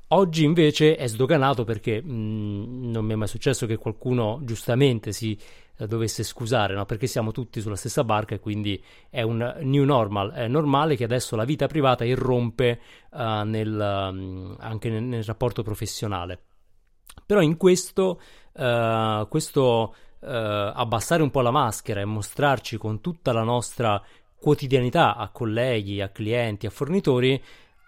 Speaker 1: Oggi invece è sdoganato perché mh, non mi è mai successo che qualcuno giustamente si eh, dovesse scusare, no? perché siamo tutti sulla stessa barca e quindi è un new normal. È normale che adesso la vita privata irrompe uh, nel, um, anche nel, nel, rapporto professionale. Però in questo, uh, questo uh, abbassare un po' la maschera e mostrarci con tutta la nostra quotidianità a colleghi, a clienti, a fornitori,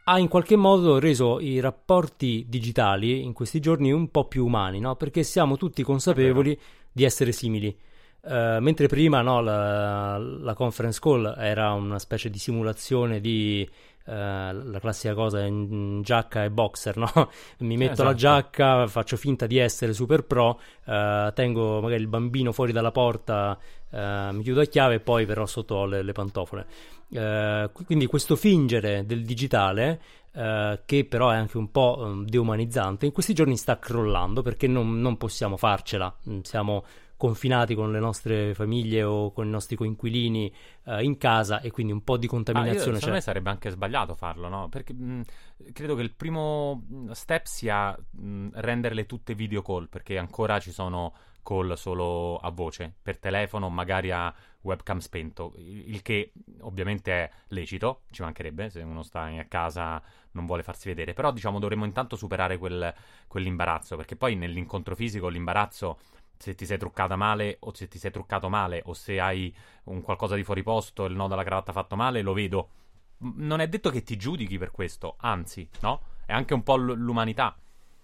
Speaker 1: ha in qualche modo reso i rapporti digitali in questi giorni un po' più umani, no? perché siamo tutti consapevoli di essere simili. Uh, mentre prima no, la, la, conference call era una specie di simulazione di la classica cosa in giacca e boxer, no? mi metto esatto. la giacca, faccio finta di essere super pro, uh, tengo magari il bambino fuori dalla porta, mi chiudo a chiave e poi però sotto ho le, le pantofole. quindi questo fingere del digitale Uh, che però è anche un po' um, deumanizzante, in questi giorni sta crollando perché non, non possiamo farcela. Mm, siamo confinati con le nostre famiglie o con i nostri coinquilini uh, in casa e quindi un po' di contaminazione. Ah, io,
Speaker 4: secondo me sarebbe anche sbagliato farlo, no? Perché mh, credo che il primo step sia mh, renderle tutte video call perché ancora ci sono call solo a voce, per telefono, magari a webcam spento, il che ovviamente è lecito, ci mancherebbe se uno sta a casa non vuole farsi vedere, però diciamo dovremmo intanto superare quel, quell'imbarazzo, perché poi nell'incontro fisico l'imbarazzo se ti sei truccata male o se ti sei truccato male o se hai un qualcosa di fuori posto, il nodo alla cravatta fatto male, lo vedo. Non è detto che ti giudichi per questo, anzi, no? È anche un po' l'umanità.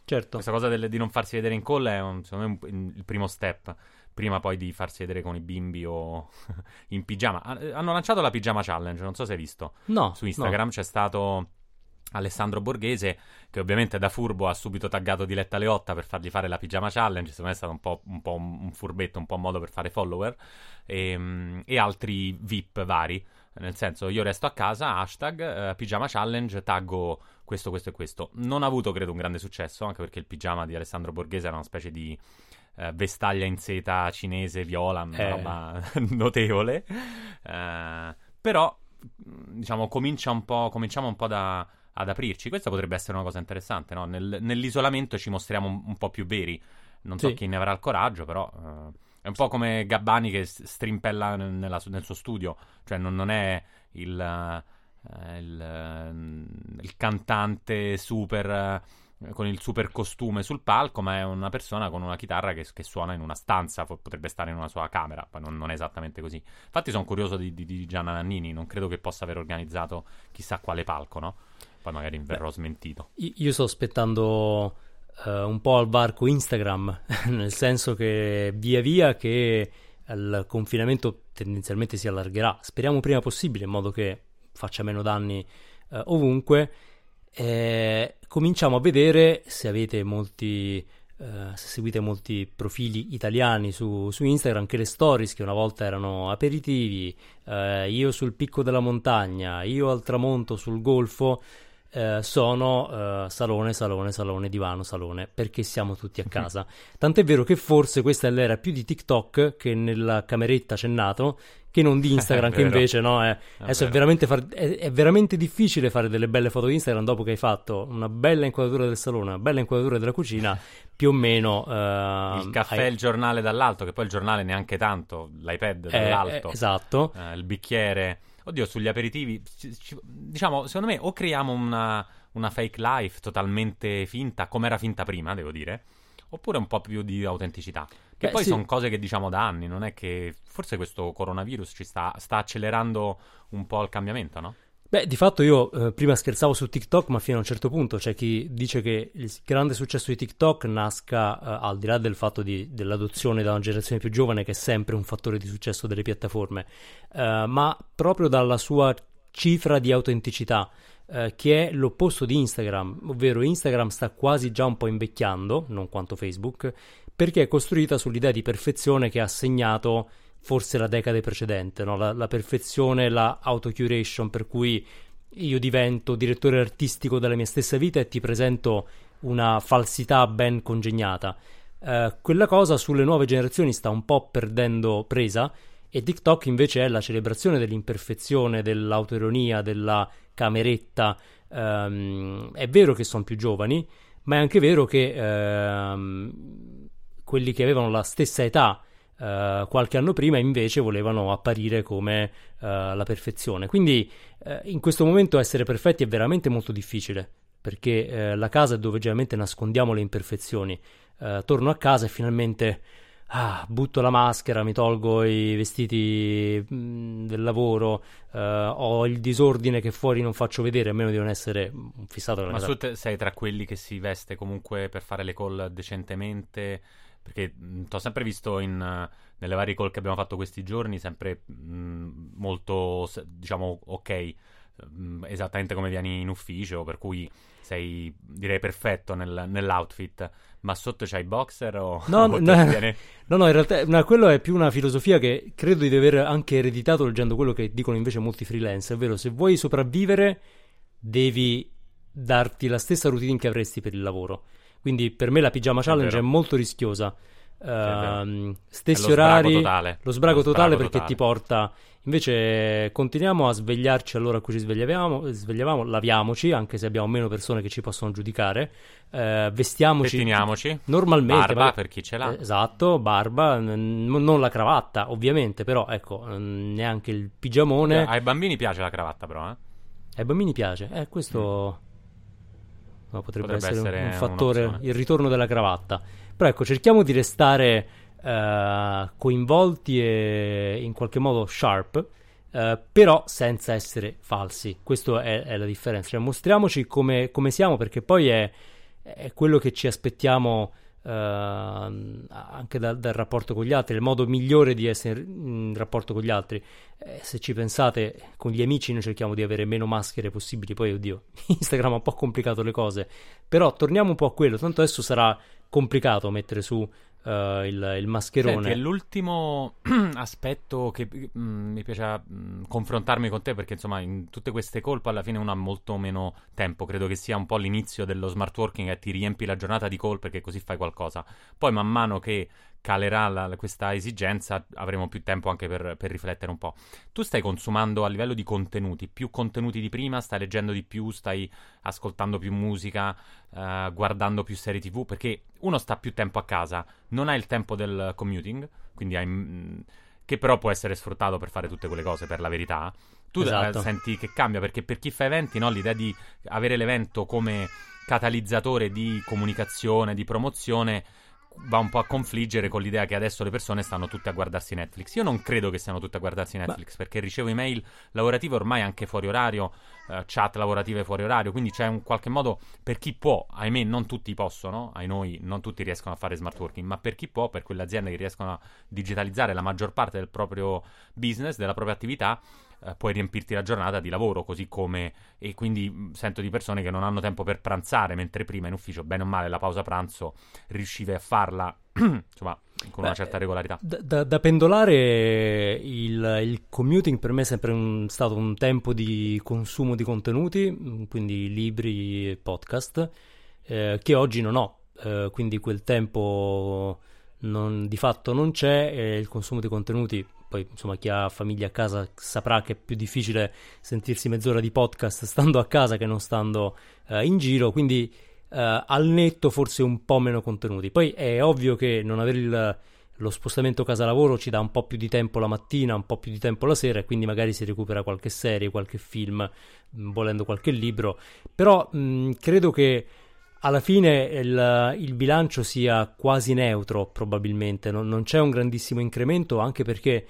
Speaker 1: Certo.
Speaker 4: Questa cosa del, di non farsi vedere in call è un, secondo me un, il primo step. Prima poi di farsi vedere con i bimbi o in pigiama. Hanno lanciato la pigiama challenge, non so se hai visto.
Speaker 1: No.
Speaker 4: Su Instagram
Speaker 1: no.
Speaker 4: c'è stato Alessandro Borghese, che ovviamente da furbo ha subito taggato Diletta Leotta per fargli fare la pigiama challenge. Secondo me è stato un po', un, po un furbetto, un po' un modo per fare follower. E, ehm, e altri VIP vari. Nel senso, io resto a casa, hashtag uh, pigiama challenge, taggo questo, questo e questo. Non ha avuto, credo, un grande successo, anche perché il pigiama di Alessandro Borghese era una specie di uh, vestaglia in seta cinese viola, una eh. roba notevole. Uh, però, diciamo, comincia un po', cominciamo un po' da, ad aprirci. Questa potrebbe essere una cosa interessante, no? Nel, nell'isolamento ci mostriamo un, un, po' più veri. Non so sì. chi ne avrà il coraggio, però... Uh, è un po' come Gabbani che strimpella nella, nel suo studio, cioè non, non è il, uh, il, uh, il, cantante super uh, con il super costume sul palco, ma è una persona con una chitarra che, che suona in una stanza, potrebbe stare in una sua camera, poi non, non è esattamente così. Infatti sono curioso di, di, di, Gianna Nannini, non credo che possa aver organizzato chissà quale palco, no? Poi magari verrò Beh, smentito.
Speaker 1: Io sto aspettando uh, un po' al varco Instagram, nel senso che via via che il confinamento tendenzialmente si allargherà, speriamo prima possibile in modo che faccia meno danni uh, ovunque, eh, cominciamo a vedere se avete molti... Uh, se seguite molti profili italiani su, su, Instagram, che le stories che una volta erano aperitivi, uh, io sul picco della montagna, io al tramonto sul golfo, eh, sono eh, salone, salone, salone, divano, salone, perché siamo tutti a casa. Tant'è vero che forse questa è l'era più di TikTok che nella cameretta c'è nato, che non di Instagram, che invece no, è, è adesso è veramente, far, è, è veramente, difficile fare delle belle foto di Instagram dopo che hai fatto una bella inquadratura del salone, una bella inquadratura della cucina, più o meno...
Speaker 4: Uh, il caffè e hai... il giornale dall'alto, che poi il giornale neanche tanto, l'iPad eh, dall'alto.
Speaker 1: Eh, esatto.
Speaker 4: Uh, il bicchiere Oddio, sugli aperitivi, diciamo, secondo me o creiamo una, una fake life totalmente finta, come era finta prima, devo dire, oppure un po' più di autenticità. Che Beh, poi sì. sono cose che diciamo da anni, non è che forse questo coronavirus ci sta, sta accelerando un po' il cambiamento, no?
Speaker 1: Beh, di fatto io eh, prima scherzavo su TikTok, ma fino a un certo punto c'è chi dice che il grande successo di TikTok nasca eh, al di là del fatto di, dell'adozione da una generazione più giovane, che è sempre un fattore di successo delle piattaforme, eh, ma proprio dalla sua cifra di autenticità, eh, che è l'opposto di Instagram, ovvero Instagram sta quasi già un po' invecchiando, non quanto Facebook, perché è costruita sull'idea di perfezione che ha segnato forse la decade precedente, no? la, la perfezione, la autocuration, per cui io divento direttore artistico della mia stessa vita e ti presento una falsità ben congegnata. Uh, quella cosa sulle nuove generazioni sta un po' perdendo presa e TikTok invece è la celebrazione dell'imperfezione, dell'autoironia, della cameretta. Um, è vero che sono più giovani, ma è anche vero che ehm, quelli che avevano la stessa età Uh, qualche anno prima invece volevano apparire come uh, la perfezione. Quindi uh, in questo momento essere perfetti è veramente molto difficile perché la casa è dove generalmente nascondiamo le imperfezioni. torno a casa e finalmente ah, butto la maschera, mi tolgo i vestiti mh, mm, del lavoro, ho il disordine che fuori non faccio vedere, a meno di non essere fissato.
Speaker 4: Ma tu sei tra quelli che si veste comunque per fare le call decentemente? Perché ti ho sempre visto in, nelle varie call che abbiamo fatto questi giorni, sempre mh, molto, diciamo, ok, mh, esattamente come vieni in ufficio, per cui sei, direi, perfetto nel, nell'outfit. Ma sotto c'hai boxer o...
Speaker 1: No, no, no, no, no, in realtà no, quello è più una filosofia che credo di aver anche ereditato leggendo quello che dicono invece molti freelance, ovvero se vuoi sopravvivere devi darti la stessa routine che avresti per il lavoro. Quindi per me la pigiama challenge è, è molto rischiosa. Uh, stessi
Speaker 4: lo
Speaker 1: orari,
Speaker 4: totale.
Speaker 1: lo sbrago lo totale perché totale. ti porta. Invece continuiamo a svegliarci all'ora a cui ci svegliavamo, svegliavamo, laviamoci, anche se abbiamo meno persone che ci possono giudicare. Uh, vestiamoci
Speaker 4: Pettiniamoci.
Speaker 1: normalmente.
Speaker 4: Barba per chi ce l'ha.
Speaker 1: Esatto, barba, n- non la cravatta, ovviamente, però ecco, neanche il pigiamone.
Speaker 4: Ai bambini piace la cravatta, però, eh?
Speaker 1: Ai bambini piace, eh, questo. Mm No, potrebbe, potrebbe, essere, essere un, fattore, il ritorno della cravatta. Però ecco, cerchiamo di restare uh, coinvolti e in qualche modo sharp, uh, però senza essere falsi. Questa è, è, la differenza. Cioè, mostriamoci come, come siamo, perché poi è, è quello che ci aspettiamo Uh, anche dal, dal, rapporto con gli altri, il modo migliore di essere in rapporto con gli altri. Eh, se ci pensate, con gli amici noi cerchiamo di avere meno maschere possibili. Poi, oddio, Instagram ha un po' complicato le cose. Però torniamo un po' a quello. Tanto adesso sarà complicato mettere su uh, il, il, mascherone.
Speaker 4: Senti, è l'ultimo aspetto che mh, mm, mi piace mh, confrontarmi con te perché insomma in tutte queste colpe alla fine uno ha molto meno tempo, credo che sia un po' l'inizio dello smart working e ti riempi la giornata di call perché così fai qualcosa. Poi man mano che calerà la, questa esigenza, avremo più tempo anche per, per, riflettere un po'. Tu stai consumando a livello di contenuti, più contenuti di prima, stai leggendo di più, stai ascoltando più musica, uh, guardando più serie tv, perché uno sta più tempo a casa, non ha il tempo del commuting, quindi hai, mm, che però può essere sfruttato per fare tutte quelle cose, per la verità. Tu esatto. uh, senti che cambia, perché per chi fa eventi, no, l'idea di avere l'evento come catalizzatore di comunicazione, di promozione va un po' a confliggere con l'idea che adesso le persone stanno tutte a guardarsi Netflix. Io non credo che stiano tutte a guardarsi Netflix Ma... perché ricevo email lavorative ormai anche fuori orario, uh, chat lavorative fuori orario, quindi c'è un qualche modo per chi può, ahimè non tutti possono, ai noi non tutti riescono a fare smart working, ma per chi può, per quelle aziende che riescono a digitalizzare la maggior parte del proprio business, della propria attività, eh, puoi riempirti la giornata di lavoro, così come e quindi mm, sento di persone che non hanno tempo per pranzare, mentre prima in ufficio, bene o male, la pausa pranzo riuscivi a farla insomma con Beh, una certa regolarità.
Speaker 1: Da, da, da pendolare il, il, commuting per me è sempre un, stato un tempo di consumo di contenuti, mm, quindi libri e podcast, eh, che oggi non ho, eh, quindi quel tempo non, di fatto non c'è e il consumo di contenuti poi insomma chi ha famiglia a casa saprà che è più difficile sentirsi mezz'ora di podcast stando a casa che non stando uh, in giro, quindi uh, al netto forse un po' meno contenuti. Poi è ovvio che non avere il, lo spostamento casa-lavoro ci dà un po' più di tempo la mattina, un po' più di tempo la sera e quindi magari si recupera qualche serie, qualche film, mh, volendo qualche libro, però mh, credo che alla fine il, il, bilancio sia quasi neutro probabilmente, non, non, c'è un grandissimo incremento anche perché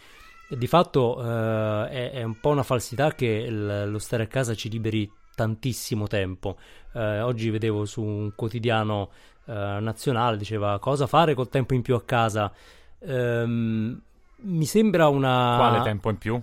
Speaker 1: di fatto eh, è, è, un po' una falsità che il, lo stare a casa ci liberi tantissimo tempo. Eh, oggi vedevo su un quotidiano eh, nazionale, diceva cosa fare col tempo in più a casa. Ehm, mi sembra una...
Speaker 4: Quale tempo in più?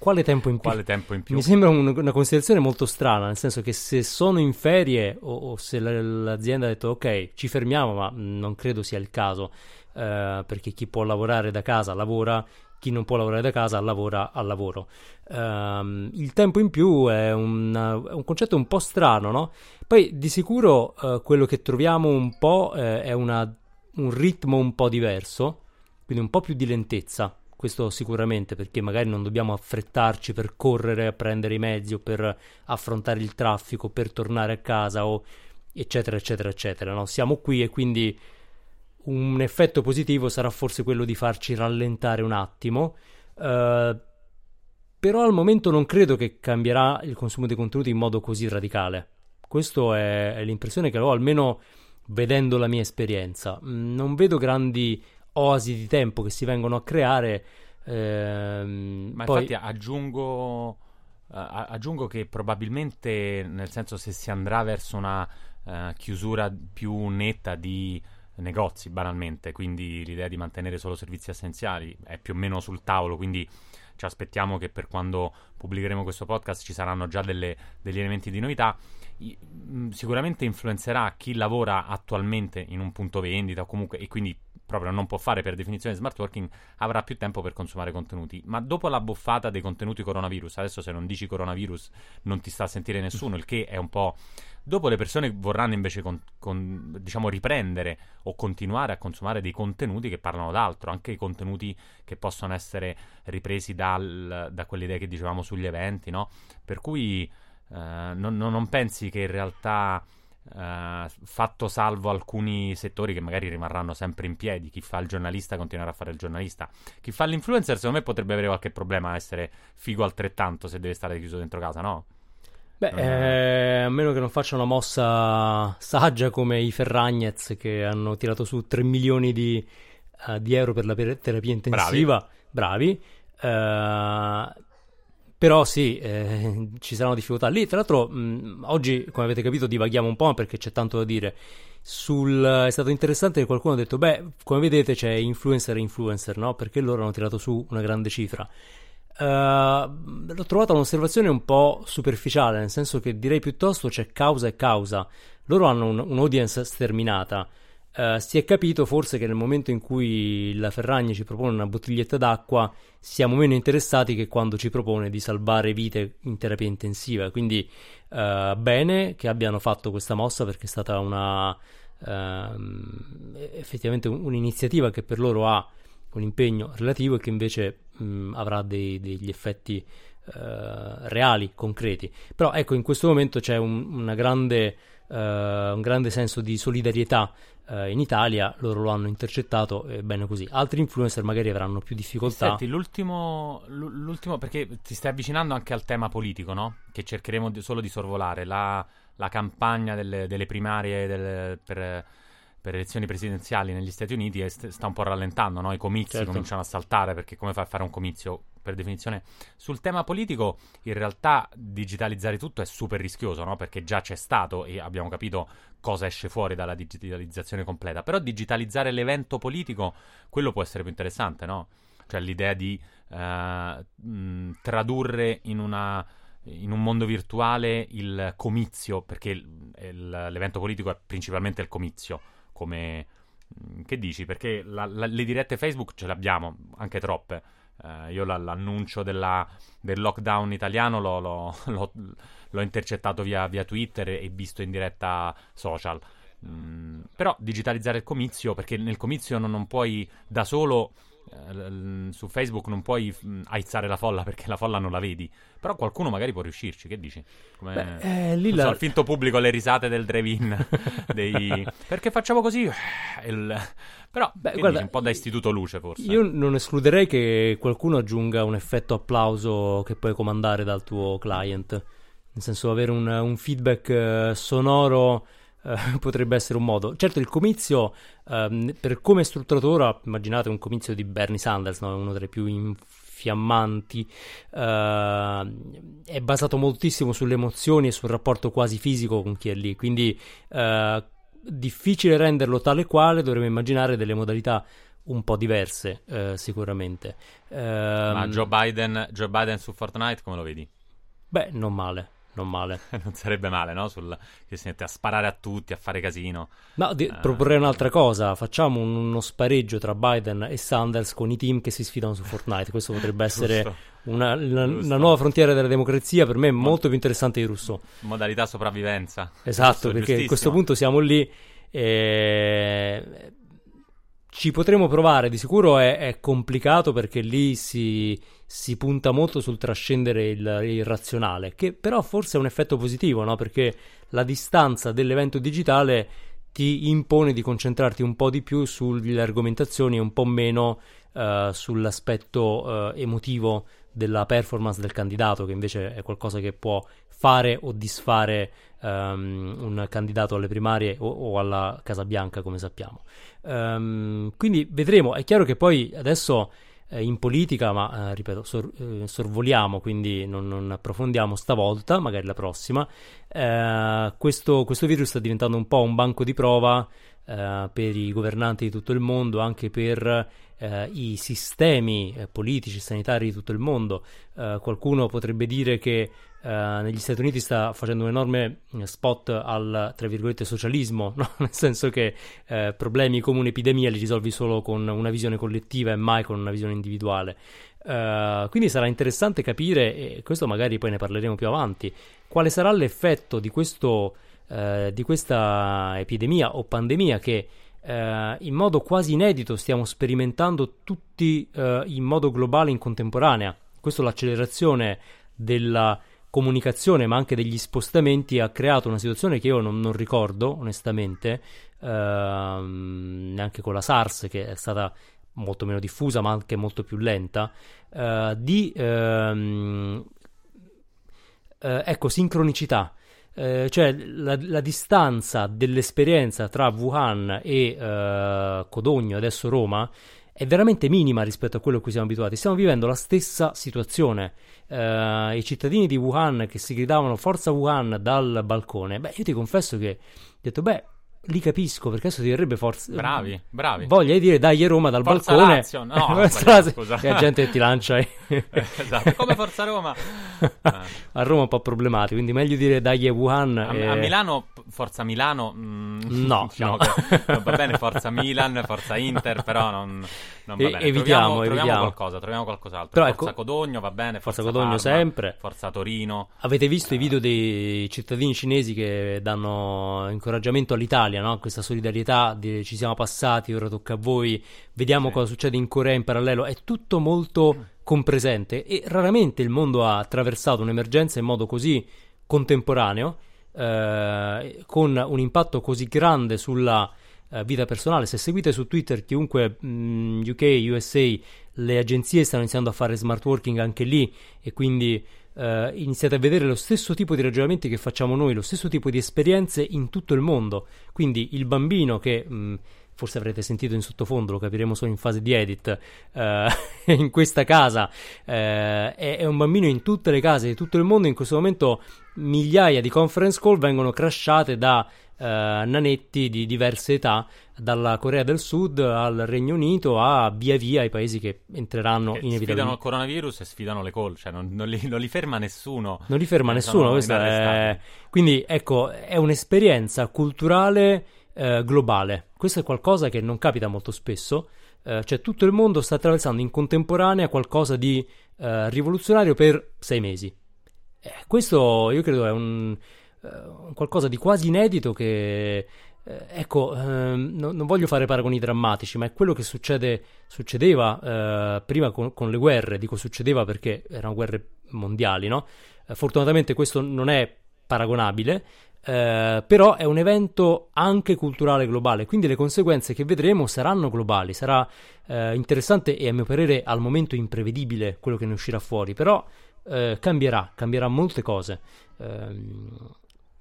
Speaker 1: Quale tempo in più?
Speaker 4: Quale tempo in più?
Speaker 1: Mi sembra un, una considerazione molto strana, nel senso che se sono in ferie o, o se l'azienda ha detto ok, ci fermiamo, ma non credo sia il caso, eh, perché chi può lavorare da casa lavora, chi non può lavorare da casa lavora al lavoro. Um, il tempo in più è, una, è, un concetto un po' strano, no? Poi di sicuro uh, quello che troviamo un po' eh, è una, un ritmo un po' diverso, quindi un po' più di lentezza questo sicuramente perché magari non dobbiamo affrettarci per correre a prendere i mezzi o per affrontare il traffico, per tornare a casa o eccetera, eccetera, eccetera. No? Siamo qui e quindi un effetto positivo sarà forse quello di farci rallentare un attimo. Uh, però al momento non credo che cambierà il consumo dei contenuti in modo così radicale. Questa è, è l'impressione che ho, almeno vedendo la mia esperienza. Mm, non vedo grandi oasi di tempo che si vengono a creare. Ehm,
Speaker 4: Ma
Speaker 1: poi...
Speaker 4: infatti aggiungo, uh, aggiungo, che probabilmente, nel senso, se si andrà verso una uh, chiusura più netta di negozi, banalmente, quindi l'idea di mantenere solo servizi essenziali è più o meno sul tavolo, quindi ci aspettiamo che per quando pubblicheremo questo podcast ci saranno già delle, degli elementi di novità. Mm, sicuramente influenzerà chi lavora attualmente in un punto vendita comunque e quindi proprio non può fare per definizione smart working, avrà più tempo per consumare contenuti. Ma dopo la buffata dei contenuti coronavirus, adesso se non dici coronavirus non ti sta a sentire nessuno, il che è un po'... Dopo le persone vorranno invece con, con, diciamo, riprendere o continuare a consumare dei contenuti che parlano d'altro, anche i contenuti che possono essere ripresi dal, da quelle idee che dicevamo sugli eventi, no? Per cui non, non pensi che in realtà Uh, fatto salvo alcuni settori che magari rimarranno sempre in piedi. Chi fa il giornalista continuerà a fare il giornalista. Chi fa l'influencer, secondo me, potrebbe avere qualche problema a essere figo altrettanto se deve stare chiuso dentro casa, no?
Speaker 1: Beh, eh, a meno che non faccia una mossa saggia come i Ferragnez che hanno tirato su 3 milioni di, uh, di euro per la terapia intensiva. Bravi. Bravi. Uh, però sì, eh, ci saranno difficoltà lì. Tra l'altro, mh, oggi, come avete capito, divaghiamo un po' perché c'è tanto da dire. Sul, è stato interessante che qualcuno ha detto: Beh, come vedete, c'è influencer e influencer, no? Perché loro hanno tirato su una grande cifra. Uh, l'ho trovata un'osservazione un po' superficiale, nel senso che direi piuttosto c'è causa e causa. Loro hanno un, un'audience sterminata. Uh, si è capito forse che nel momento in cui la Ferragni ci propone una bottiglietta d'acqua siamo meno interessati che quando ci propone di salvare vite in terapia intensiva. Quindi uh, bene che abbiano fatto questa mossa perché è stata una uh, effettivamente un'iniziativa che per loro ha un impegno relativo e che invece mh, avrà dei, degli effetti reali, concreti. Però ecco, in questo momento c'è un, grande un grande senso di solidarietà uh, in Italia, loro lo hanno intercettato e bene così. Altri influencer magari avranno più difficoltà.
Speaker 4: Senti, l'ultimo, l'ultimo, perché ti stai avvicinando anche al tema politico, no? Che cercheremo di, solo di sorvolare. La, la campagna delle, delle primarie del, per per elezioni presidenziali negli Stati Uniti sta un po' rallentando, no? i comizi certo. cominciano a saltare perché come fai a fare un comizio per definizione? Sul tema politico in realtà digitalizzare tutto è super rischioso no? perché già c'è stato e abbiamo capito cosa esce fuori dalla digitalizzazione completa, però digitalizzare l'evento politico quello può essere più interessante, no? cioè l'idea di uh, mh, tradurre in una in un mondo virtuale il comizio, perché il, il, l'evento politico è principalmente il comizio, come... Che dici? Perché la, la, le dirette Facebook ce le abbiamo, anche troppe. Uh, io la, l'annuncio della, del lockdown italiano l'ho, l'ho, l'ho, l'ho intercettato via, via, Twitter e visto in diretta social. Mm, però digitalizzare il comizio, perché nel comizio non, non puoi da solo eh, su Facebook non puoi mh, aizzare la folla perché la folla non la vedi. Però qualcuno magari può riuscirci. Che dici? Come, Beh, eh, lì la... so, il finto pubblico, le risate del drive-in. dei... Perché facciamo così? Il... Però Beh, guarda, un po' da istituto luce, forse.
Speaker 1: Io non escluderei che qualcuno aggiunga un effetto applauso che puoi comandare dal tuo client. Nel senso, avere un, un feedback uh, sonoro Uh, potrebbe essere un modo. Certo, il comizio, uh, per come è strutturato immaginate un comizio di Bernie Sanders, no? uno tra i più infiammanti, uh, è basato moltissimo sulle emozioni e sul rapporto quasi fisico con chi è lì, quindi difficile renderlo tale quale, dovremmo immaginare delle modalità un po' diverse, sicuramente.
Speaker 4: Ma Joe Biden, Joe Biden su Fortnite come lo vedi?
Speaker 1: Beh, non male non male.
Speaker 4: non sarebbe male, no? Sul, che si mette a sparare a tutti, a fare casino.
Speaker 1: No, di, eh. proporrei un'altra cosa. Facciamo un, uno spareggio tra Biden e Sanders con i team che si sfidano su Fortnite. Questo potrebbe essere una, una, una, nuova frontiera della democrazia. Per me è molto più interessante di Rousseau.
Speaker 4: Modalità sopravvivenza.
Speaker 1: Esatto, perché a questo punto siamo lì. E ci potremo provare, di sicuro è, è complicato perché lì si, si, punta molto sul trascendere il, il, razionale, che però forse è un effetto positivo, no? perché la distanza dell'evento digitale ti impone di concentrarti un po' di più sulle argomentazioni e un po' meno uh, sull'aspetto uh, emotivo della performance del candidato, che invece è qualcosa che può fare o disfare um, un candidato alle primarie o, o, alla Casa Bianca, come sappiamo. Um, quindi vedremo. È chiaro che poi adesso eh, in politica, ma eh, ripeto, sor- eh, sorvoliamo, quindi non, non, approfondiamo stavolta, magari la prossima. Eh, questo, questo virus sta diventando un po' un banco di prova Uh, per i governanti di tutto il mondo, anche per uh, i sistemi uh, politici, sanitari di tutto il mondo. qualcuno potrebbe dire che negli Stati Uniti sta facendo un enorme spot al, tra virgolette, socialismo, no? nel senso che problemi come un'epidemia li risolvi solo con una visione collettiva e mai con una visione individuale. quindi sarà interessante capire, e questo magari poi ne parleremo più avanti, quale sarà l'effetto di questo eh, di questa epidemia o pandemia che eh, in modo quasi inedito stiamo sperimentando tutti eh, in modo globale in contemporanea. Questo l'accelerazione della comunicazione ma anche degli spostamenti ha creato una situazione che io non, non ricordo onestamente ehm, neanche con la SARS che è stata molto meno diffusa ma anche molto più lenta eh, di ehm, eh, ecco sincronicità eh, cioè la, la, distanza dell'esperienza tra Wuhan e eh, Codogno, adesso Roma, è veramente minima rispetto a quello a cui siamo abituati. Stiamo vivendo la stessa situazione. Eh, I cittadini di Wuhan che si gridavano Forza Wuhan dal balcone, beh, io ti confesso che ho detto, beh, li capisco perché adesso ti verrebbe forza.
Speaker 4: Bravi, bravi.
Speaker 1: Voglia di dire dai Roma dal
Speaker 4: forza
Speaker 1: balcone.
Speaker 4: Lazio. No, sbagliato, scusa.
Speaker 1: la gente ti lancia.
Speaker 4: esatto, come Forza Roma.
Speaker 1: a Roma è un po' problematico, quindi meglio dire dai Wuhan.
Speaker 4: A,
Speaker 1: e...
Speaker 4: a Milano, Forza Milano. Mm,
Speaker 1: no,
Speaker 4: diciamo
Speaker 1: no.
Speaker 4: Che, va bene, Forza Milan, Forza Inter, però non, non va
Speaker 1: e,
Speaker 4: bene.
Speaker 1: Evitiamo,
Speaker 4: troviamo,
Speaker 1: evitiamo.
Speaker 4: troviamo qualcosa, troviamo qualcos'altro.
Speaker 1: Però
Speaker 4: Forza
Speaker 1: ecco,
Speaker 4: Codogno va bene,
Speaker 1: Forza,
Speaker 4: Forza
Speaker 1: Codogno
Speaker 4: Parma,
Speaker 1: sempre.
Speaker 4: Forza Torino.
Speaker 1: Avete visto
Speaker 4: eh.
Speaker 1: i video dei cittadini cinesi che danno incoraggiamento all'Italia, no? Questa solidarietà, di, ci siamo passati, ora tocca a voi, vediamo
Speaker 4: Sì.
Speaker 1: cosa succede in Corea in parallelo. È tutto molto compresente e raramente il mondo ha attraversato un'emergenza in modo così contemporaneo, eh, con un impatto così grande sulla eh, vita personale. Se seguite su Twitter chiunque mh, UK, USA, le agenzie stanno iniziando a fare smart working anche lì e quindi eh, iniziate a vedere lo stesso tipo di ragionamenti che facciamo noi, lo stesso tipo di esperienze in tutto il mondo. Quindi il bambino che mh, forse avrete sentito in sottofondo, lo capiremo solo in fase di edit, eh, in questa casa, eh, è, è un bambino in tutte le case di tutto il mondo, in questo momento migliaia di conference call vengono crashate da eh, nanetti di diverse età, dalla Corea del Sud al Regno Unito a via via i paesi che entreranno
Speaker 4: Che sfidano il
Speaker 1: inevitabilmente.
Speaker 4: coronavirus e sfidano le call, cioè non, non li, non li ferma nessuno.
Speaker 1: Non li ferma
Speaker 4: Eh,
Speaker 1: nessuno, è... quindi ecco, è un'esperienza culturale eh, globale. Questo è qualcosa che non capita molto spesso, eh, cioè tutto il mondo sta attraversando in contemporanea qualcosa di eh, rivoluzionario per sei mesi. Eh, questo io credo è un, eh, un qualcosa di quasi inedito che, eh, ecco, ehm, no- non voglio fare paragoni drammatici, ma è quello che succede, succedeva eh, prima con, con le guerre, dico succedeva perché erano guerre mondiali, no? Eh, fortunatamente questo non è paragonabile, eh, però è un evento anche culturale globale, quindi le conseguenze che vedremo saranno globali, sarà eh, interessante e a mio parere al momento imprevedibile quello che ne uscirà fuori, però cambierà, cambierà molte cose.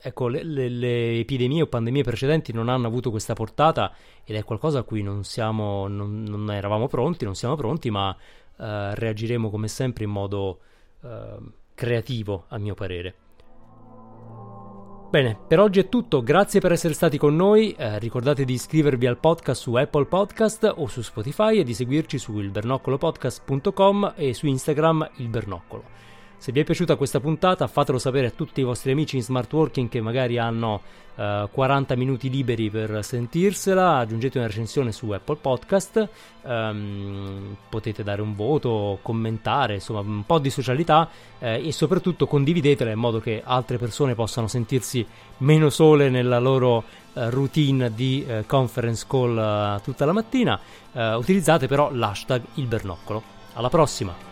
Speaker 1: Ecco, le, le- le epidemie o pandemie precedenti non hanno avuto questa portata ed è qualcosa a cui non siamo, non, non eravamo pronti, non siamo pronti, ma eh, reagiremo come sempre in modo eh, creativo, a mio parere. Bene, per oggi è tutto, grazie per essere stati con noi, eh, ricordate di iscrivervi al podcast su Apple Podcast o su Spotify e di seguirci su ilbernoccolopodcast.com e su Instagram il Bernoccolo. Se vi è piaciuta questa puntata fatelo sapere a tutti i vostri amici in smart working che magari hanno eh, 40 minuti liberi per sentirsela, aggiungete una recensione su Apple Podcast, ehm, potete dare un voto, commentare, insomma un po' di socialità eh, e soprattutto condividetela in modo che altre persone possano sentirsi meno sole nella loro eh, routine di eh, conference call eh, tutta la mattina. Eh, utilizzate però l'hashtag il bernoccolo. Alla prossima!